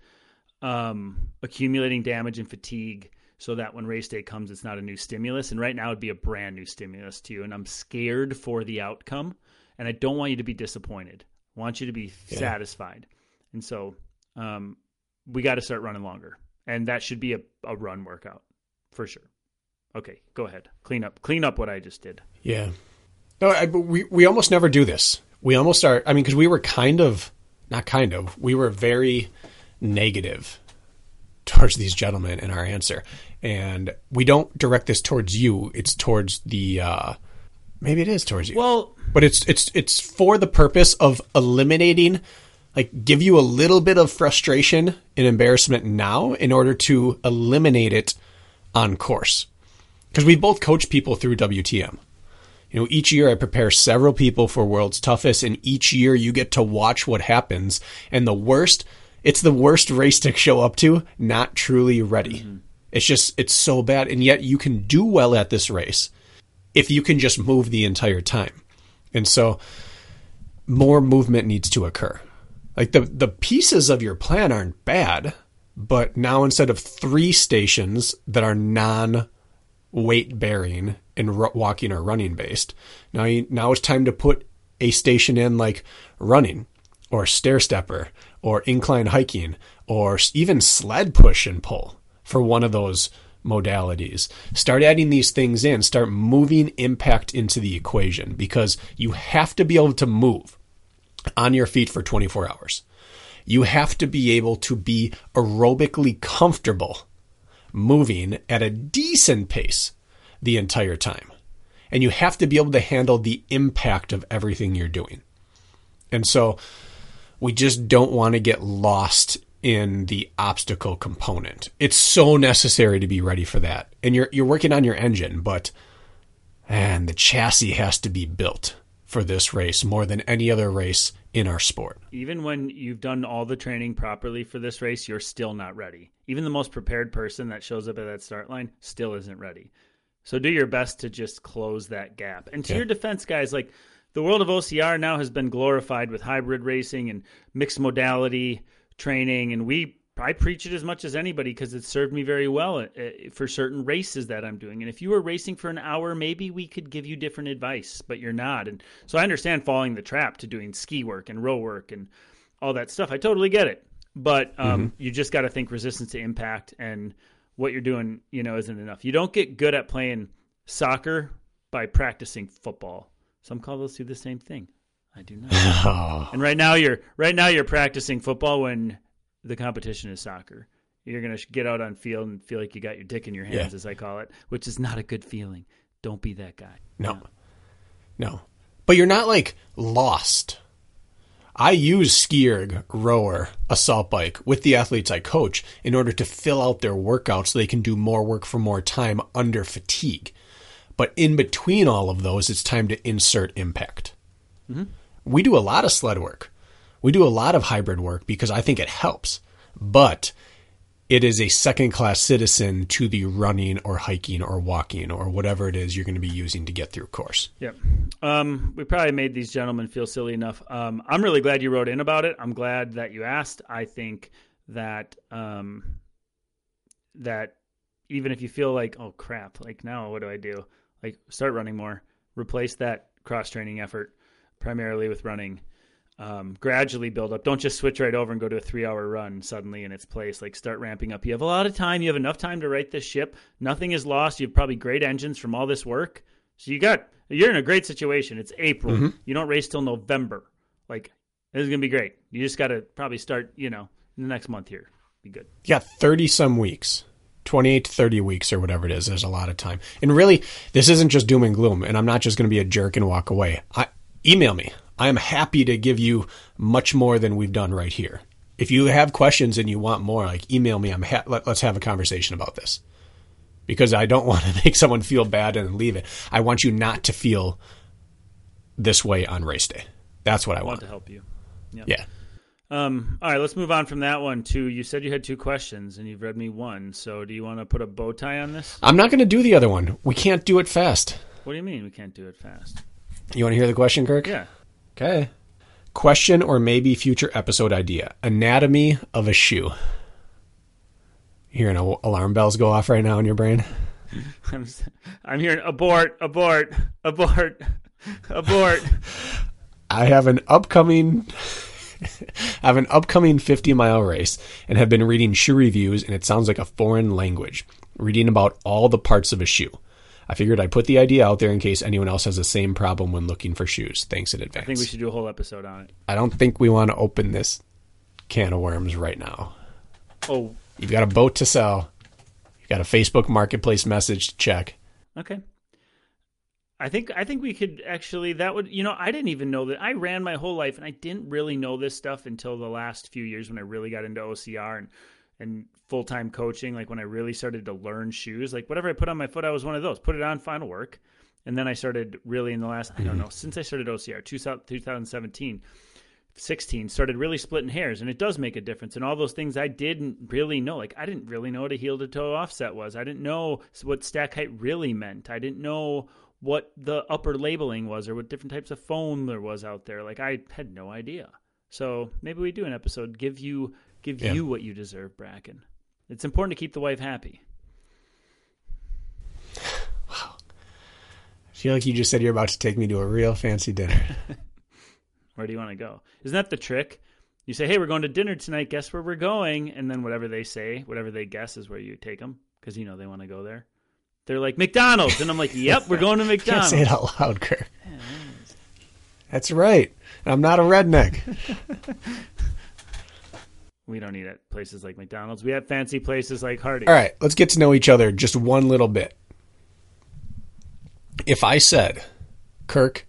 Speaker 1: Um, accumulating damage and fatigue so that when race day comes, it's not a new stimulus. And right now, it'd be a brand new stimulus to you. And I'm scared for the outcome. And I don't want you to be disappointed. I want you to be
Speaker 3: Yeah.
Speaker 1: satisfied. And so um, we got to start running longer, and that should be a, a run workout for sure. Okay, go ahead. Clean up, clean up what I just did.
Speaker 3: Yeah. No, I, but we we almost never do this. We almost are. I mean, because we were kind of not kind of. We were very negative towards these gentlemen in our answer, and we don't direct this towards you. It's towards the. uh Maybe it is towards you.
Speaker 1: Well,
Speaker 3: but it's it's it's for the purpose of eliminating like give you a little bit of frustration and embarrassment now in order to eliminate it on course because we both coach people through WTM. You know, each year I prepare several people for World's Toughest, and each year you get to watch what happens. And the worst, it's the worst race to show up to, not truly ready. Mm-hmm. It's just, it's so bad. And yet you can do well at this race if you can just move the entire time. And so more movement needs to occur. Like the the pieces of your plan aren't bad, but now instead of three stations that are non weight bearing and r- walking or running based, now you, now it's time to put a station in like running or stair stepper or incline hiking or even sled push and pull for one of those modalities. Start adding these things in, start moving impact into the equation because you have to be able to move on your feet for 24 hours. You have to be able to be aerobically comfortable moving at a decent pace the entire time. And you have to be able to handle the impact of everything you're doing. And so we just don't want to get lost in the obstacle component. It's so necessary to be ready for that. And you're you're working on your engine, but and the chassis has to be built for this race more than any other race in our sport.
Speaker 1: Even when you've done all the training properly for this race, you're still not ready. Even the most prepared person that shows up at that start line still isn't ready. So do your best to just close that gap. And to
Speaker 3: Yeah.
Speaker 1: your defense, guys, like the world of OCR now has been glorified with hybrid racing and mixed modality training, and we I preach it as much as anybody because it served me very well uh, for certain races that I'm doing. And if you were racing for an hour, maybe we could give you different advice, but you're not. And so I understand falling the trap to doing ski work and row work and all that stuff. I totally get it, but um, you just got to think resistance to impact and what you're doing. You know, isn't enough. You don't get good at playing soccer by practicing football. Some call those two the same thing. I do not.
Speaker 3: Oh, (laughs)
Speaker 1: And right now you're right now you're practicing football when the competition is soccer. You're gonna sh- get out on field and feel like you got your dick in your hands,
Speaker 3: Yeah.
Speaker 1: as I call it, which is not a good feeling. Don't be that guy.
Speaker 3: no. No. But you're not like lost. I use skierg, rower, assault bike with the athletes I coach in order to fill out their workout so they can do more work for more time under fatigue. But in between all of those, it's time to insert impact. Mm-hmm. We do a lot of sled work. We do a lot of hybrid work because I think it helps. But it is a second class citizen to the running or hiking or walking or whatever it is you're going to be using to get through course.
Speaker 1: Yep. Um, we probably made these gentlemen feel silly enough. Um, I'm really glad you wrote in about it. I'm glad that you asked. I think that um, that even if you feel like, oh crap, like now what do I do? Like start running more. Replace that cross training effort primarily with running. Um, gradually build up. Don't just switch right over and go to a three hour run suddenly in its place. Like start ramping up. You have a lot of time. You have enough time to right this ship. Nothing is lost. You have probably great engines from all this work. So you got you're in a great situation. It's April. You don't race till November. Like this is gonna be great. You just got to probably start. You know, in the next month here. Be good.
Speaker 3: Yeah, 30 some weeks, 28 to 30 weeks or whatever it is. There's a lot of time. And really, this isn't just doom and gloom. And I'm not just going to be a jerk and walk away. I, email me. I am happy to give you much more than we've done right here. If you have questions and you want more, like email me. I'm ha- let, let's have a conversation about this because I don't (laughs) want to make someone feel bad and leave it. I want you not to feel this way on race day. That's what I
Speaker 1: I want to help you.
Speaker 3: Yeah.
Speaker 1: Um, all right, let's move on from that one to you said you had two questions and you've read me one. So do you want to put a bow tie on this?
Speaker 3: I'm not going to do the other one. We can't do it fast.
Speaker 1: What do you mean we can't do it fast?
Speaker 3: You want to hear the question, Kirk?
Speaker 1: Yeah.
Speaker 3: Okay. Question or maybe future episode idea Anatomy of a shoe. Hearing alarm bells go off right now in your brain? (laughs)
Speaker 1: I'm, I'm hearing abort, abort, abort, abort. (laughs)
Speaker 3: I have an upcoming. (laughs) I have an upcoming 50 mile race and have been reading shoe reviews, and it sounds like a foreign language, reading about all the parts of a shoe. I figured I'd put the idea out there in case anyone else has the same problem when looking for shoes. Thanks in advance.
Speaker 1: I think we should do a whole episode on it.
Speaker 3: I don't think we want to open this can of worms right now.
Speaker 1: Oh,
Speaker 3: You've got a boat to sell. You've got a Facebook Marketplace message to check.
Speaker 1: okay. I think I think we could actually that would you know I didn't even know that I ran my whole life and I didn't really know this stuff until the last few years when I really got into OCR and and full time coaching like when I really started to learn shoes like whatever I put on my foot I was one of those put it on final work and then I started really in the last I don't know mm-hmm. since I started OCR 2000 2017 16 started really splitting hairs and it does make a difference and all those things i didn't really know like i didn't really know what a heel to toe offset was i didn't know what stack height really meant i didn't know what the upper labeling was or what different types of foam there was out there. Like I had no idea. So maybe we do an episode give you give
Speaker 3: Yeah.
Speaker 1: you what you deserve, Brakken. It's important to keep the wife happy. Wow.
Speaker 3: I feel like you just said you're about to take me to a real fancy dinner. (laughs)
Speaker 1: Where do you want to go? Isn't that the trick? You say, "Hey, we're going to dinner tonight. Guess where we're going?" And then whatever they say, whatever they guess, is where you take them because you know they want to go there. They're like McDonald's, and I'm like, "Yep, we're going to (laughs)
Speaker 3: Can't
Speaker 1: McDonald's."
Speaker 3: say it out loud, Kirk. That's right. I'm not a redneck. (laughs)
Speaker 1: We don't eat at places like McDonald's. We have fancy places like Hardee's.
Speaker 3: All right, let's get to know each other just one little bit. If I said, Kirk,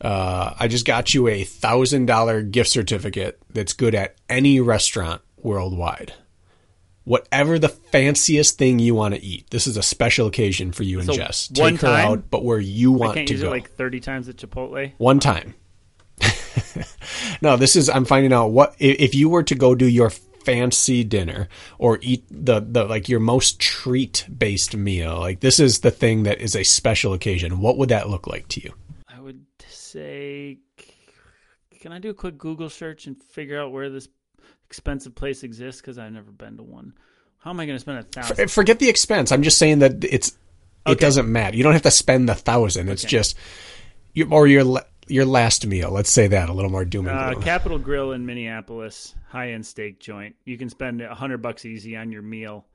Speaker 3: uh, I just got you a thousand dollar gift certificate that's good at any restaurant worldwide. Whatever the fanciest thing you want to eat. This is a special occasion for you and
Speaker 1: So,
Speaker 3: Jess. Take her
Speaker 1: time?
Speaker 3: out, but where you
Speaker 1: I
Speaker 3: want
Speaker 1: can't
Speaker 3: to
Speaker 1: use
Speaker 3: go.
Speaker 1: it like 30 times at Chipotle.
Speaker 3: One time. (laughs) no, this is I'm finding out what if you were to go do your fancy dinner or eat the the like your most treat based meal. Like this is the thing that is a special occasion. What would that look like to you?
Speaker 1: I would say, can I do a quick Google search and figure out where this expensive place exists? Because I've never been to one. How am I going to spend a thousand?
Speaker 3: Forget the expense. I'm just saying that it's it
Speaker 1: Okay.
Speaker 3: doesn't matter. You don't have to spend the thousand. It's just you or your la- your last meal. Let's say that a little more doom and
Speaker 1: Uh,
Speaker 3: gloom.
Speaker 1: Capital Grille in Minneapolis, high end steak joint. You can spend a hundred bucks easy on your meal,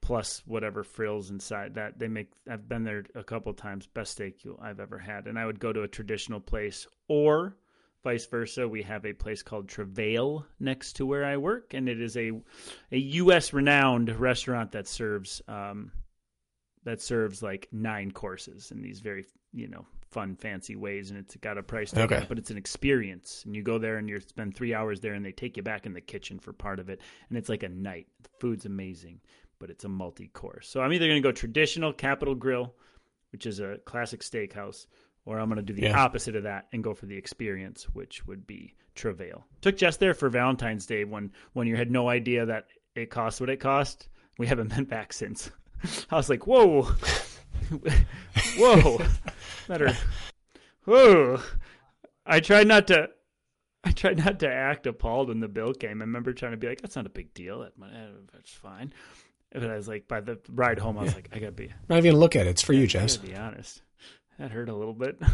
Speaker 1: plus whatever frills inside. That they make. I've been there a couple times. Best steak you I've ever had. And I would go to a traditional place, or vice versa. We have a place called Travail next to where I work, and it is a a U.S. renowned restaurant that serves um, that serves like nine courses in these very you know fun fancy ways and it's got a price tag
Speaker 3: Okay.
Speaker 1: but it's an experience. And you go there and you spend three hours there and they take you back in the kitchen for part of it and it's like a night. The food's amazing but it's a multi-course. So i'm either going to go traditional capital grill which is a classic steakhouse or i'm going to do the
Speaker 3: Yeah.
Speaker 1: opposite of that and go for the experience which would be travail. Took jess there for valentine's day when when you had no idea that it cost what it cost. We haven't been back since. (laughs) I was like whoa (laughs) whoa. Better. Whoa i tried not to i tried not to act appalled when the bill came. I remember trying to be like that's not a big deal. That, that's fine. But i was like by the ride home i was like i gotta be
Speaker 3: Not even look at it. It's for you,
Speaker 1: I
Speaker 3: Jess.
Speaker 1: gotta be honest. That hurt a little bit. (laughs)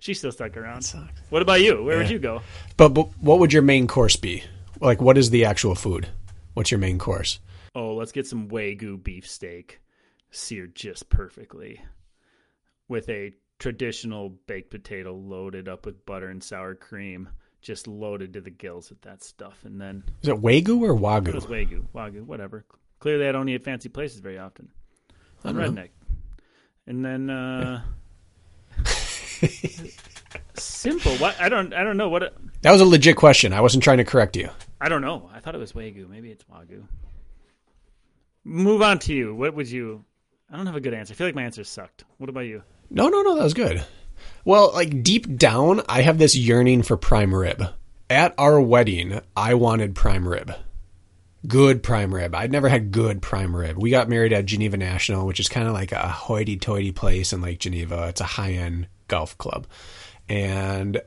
Speaker 1: She still stuck around. What about you? Where would you go?
Speaker 3: But, but what would your main course be? Like, what is the actual food? What's your main course?
Speaker 1: oh let's get some wagyu beef steak seared just perfectly with a traditional baked potato loaded up with butter and sour cream just loaded to the gills with that stuff. And then
Speaker 3: Is it Wagyu or
Speaker 1: it was
Speaker 3: Wagyu?
Speaker 1: wagyu wagyu whatever. Clearly i don't eat at fancy places very often. I'm
Speaker 3: I don't know.
Speaker 1: redneck and then uh (laughs) simple. What i don't i don't know what it,
Speaker 3: That was a legit question. I wasn't trying to correct you.
Speaker 1: i don't know. I thought it was wagyu. Maybe it's wagyu. Move on to you. What would you i don't have a good answer i feel like my answer sucked what about you
Speaker 3: No, no, no, that was good. Well, like deep down, I have this yearning for prime rib. At our wedding, I wanted prime rib. Good prime rib. I'd never had good prime rib. We got married at Geneva National, which is kind of like a hoity toity place in Lake Geneva. It's a high end golf club. And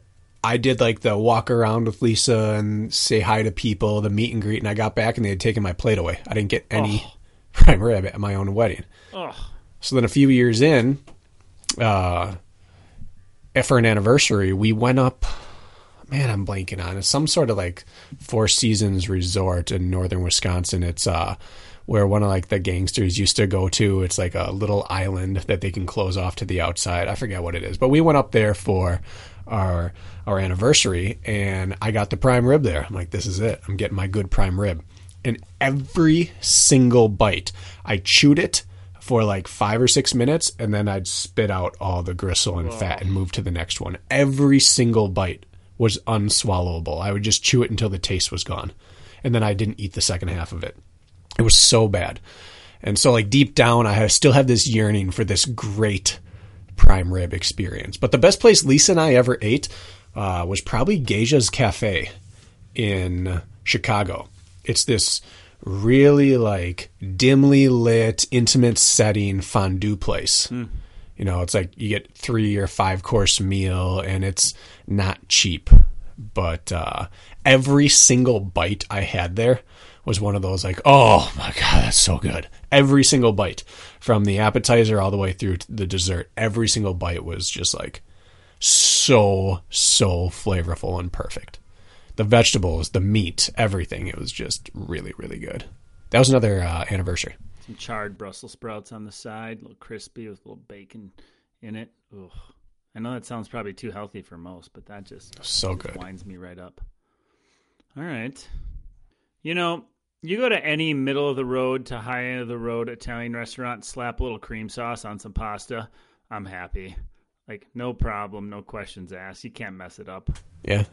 Speaker 3: I did like the walk around with Lisa and say hi to people, the meet and greet, and I got back and they had taken my plate away. I didn't get any oh. Prime rib at my own wedding.
Speaker 1: oh
Speaker 3: So then a few years in, uh, for an anniversary, we went up. Man, I'm blanking on it. Some sort of like Four Seasons resort in northern Wisconsin. It's uh, where one of like the gangsters used to go to. It's like a little island that they can close off to the outside. I forget what it is, but we went up there for our our anniversary, and I got the prime rib there. I'm like, this is it. I'm getting my good prime rib. And every single bite, I chewed it for like five or six minutes, and then I'd spit out all the gristle and fat and move to the next one. Every single bite was unswallowable. I would just chew it until the taste was gone, and then I didn't eat the second half of it. It was so bad. And so, like deep down, I still have this yearning for this great prime rib experience. But the best place Lisa and I ever ate uh, was probably Geja's Cafe in Chicago. It's this really like dimly lit, intimate setting fondue place. You know, it's like you get three or five course meal, and it's not cheap. But uh, every single bite I had there was one of those like, oh my god, that's so good. Every single bite, from the appetizer all the way through to the dessert, every single bite was just like so so flavorful and perfect. The vegetables, the meat, everything. It was just really really good. That was another uh, anniversary.
Speaker 1: Some charred Brussels sprouts on the side, a little crispy with a little bacon in it. Ugh. I know that sounds probably too healthy for most, but that just
Speaker 3: So
Speaker 1: just
Speaker 3: good.
Speaker 1: winds me right up. All right. You know, you go to any middle of the road to high end of the road Italian restaurant, slap a little cream sauce on some pasta. I'm happy. Like no problem, no questions asked. You can't mess it up.
Speaker 3: Yeah.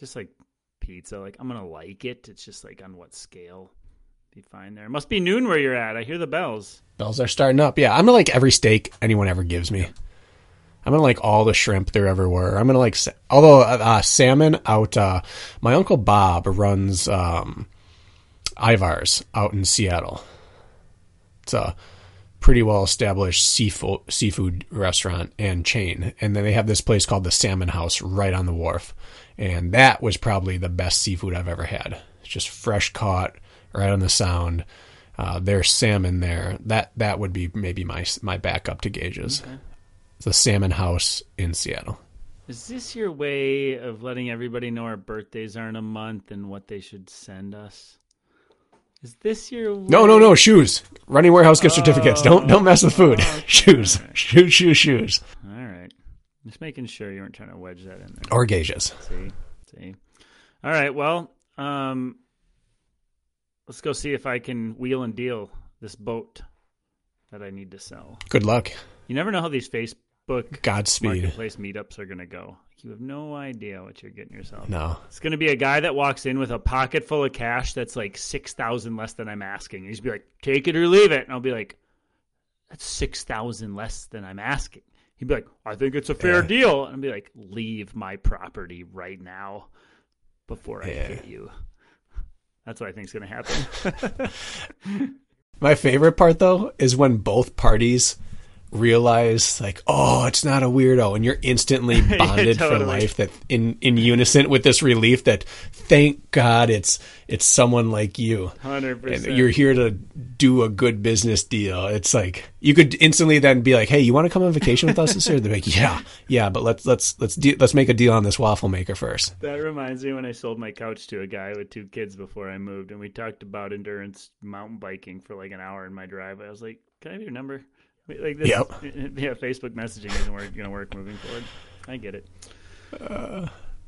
Speaker 1: Just like pizza. Like I'm gonna like it. It's just like on what scale. Be fine there. Must be noon where you're at. I hear the bells.
Speaker 3: Bells are starting up. Yeah, I'm gonna like every steak anyone ever gives me. I'm gonna like all the shrimp there ever were. I'm gonna like, although uh, uh, salmon out. Uh, my uncle Bob runs um, Ivar's out in Seattle. It's a pretty well established seafood seafood restaurant and chain, and then they have this place called the Salmon House right on the wharf, and that was probably the best seafood I've ever had. It's just fresh caught right on the sound. Uh, there's salmon there. That that would be maybe my my backup to Geja's. It's the Salmon House in Seattle.
Speaker 1: Is this your way of letting everybody know our birthdays are in a month and what they should send us? Is this your way?
Speaker 3: No, no, no shoes. Running warehouse gift certificates. Don't don't mess with food. (laughs) Shoes, shoes, shoes, shoes,
Speaker 1: All right. Just making sure you weren't trying to wedge that in there.
Speaker 3: or Geja's.
Speaker 1: See, see. All right. Well, um, let's go see if I can wheel and deal this boat that I need to sell.
Speaker 3: Good luck.
Speaker 1: You never know how these Facebook
Speaker 3: Godspeed.
Speaker 1: marketplace meetups are going to go. You have no idea what you're getting yourself.
Speaker 3: No.
Speaker 1: It's going to be a guy that walks in with a pocket full of cash that's like six thousand less than I'm asking. He's be like, "Take it or leave it," and I'll be like, "That's six thousand less than I'm asking." He'd be like, "I think it's a fair
Speaker 3: Yeah.
Speaker 1: deal," and I'd be like, "Leave my property right now before I
Speaker 3: Yeah.
Speaker 1: hit you." That's what I think is going to happen. (laughs)
Speaker 3: My favorite part though is when both parties realize like, oh, it's not a weirdo, and you're instantly (laughs) bonded for
Speaker 1: totally.
Speaker 3: life. That in in unison with this relief that thank God it's it's someone like you.
Speaker 1: Hundred
Speaker 3: And
Speaker 1: percent.
Speaker 3: you're here to do a good business deal. It's like you could instantly then be like, "Hey, you want to come on vacation with us this year?" They're like, "Yeah, yeah, but let's let's let's de- let's make a deal on this waffle maker first.
Speaker 1: That reminds me when I sold my couch to a guy with two kids before I moved, and we talked about endurance mountain biking for like an hour in my driveway. I was like, "Can I have your number?" Like this,
Speaker 3: Yep. (laughs)
Speaker 1: yeah. Facebook messaging isn't going to work moving forward. I get it.
Speaker 3: Uh,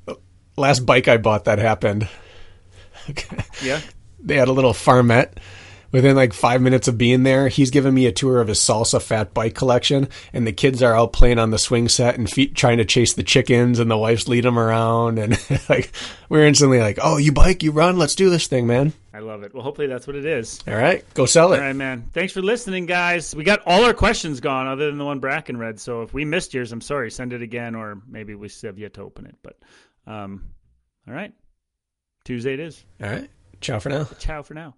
Speaker 3: oh, last bike I bought that happened. (laughs)
Speaker 1: Yeah,
Speaker 3: they had a little farmette. Within like five minutes of being there, he's giving me a tour of his salsa fat bike collection, and the kids are out playing on the swing set and feet trying to chase the chickens, and the wife's lead them around, and (laughs) like we're instantly like, "Oh, you bike, you run, let's do this thing, man!"
Speaker 1: I love it. Well, hopefully that's what it is.
Speaker 3: All right, go sell it.
Speaker 1: All right, man. Thanks for listening, guys. We got all our questions gone, other than the one Brakken read. So if we missed yours, I'm sorry. Send it again, or maybe we still have yet to open it. But, um, all right. Tuesday it is.
Speaker 3: All right, ciao for now.
Speaker 1: Ciao for now.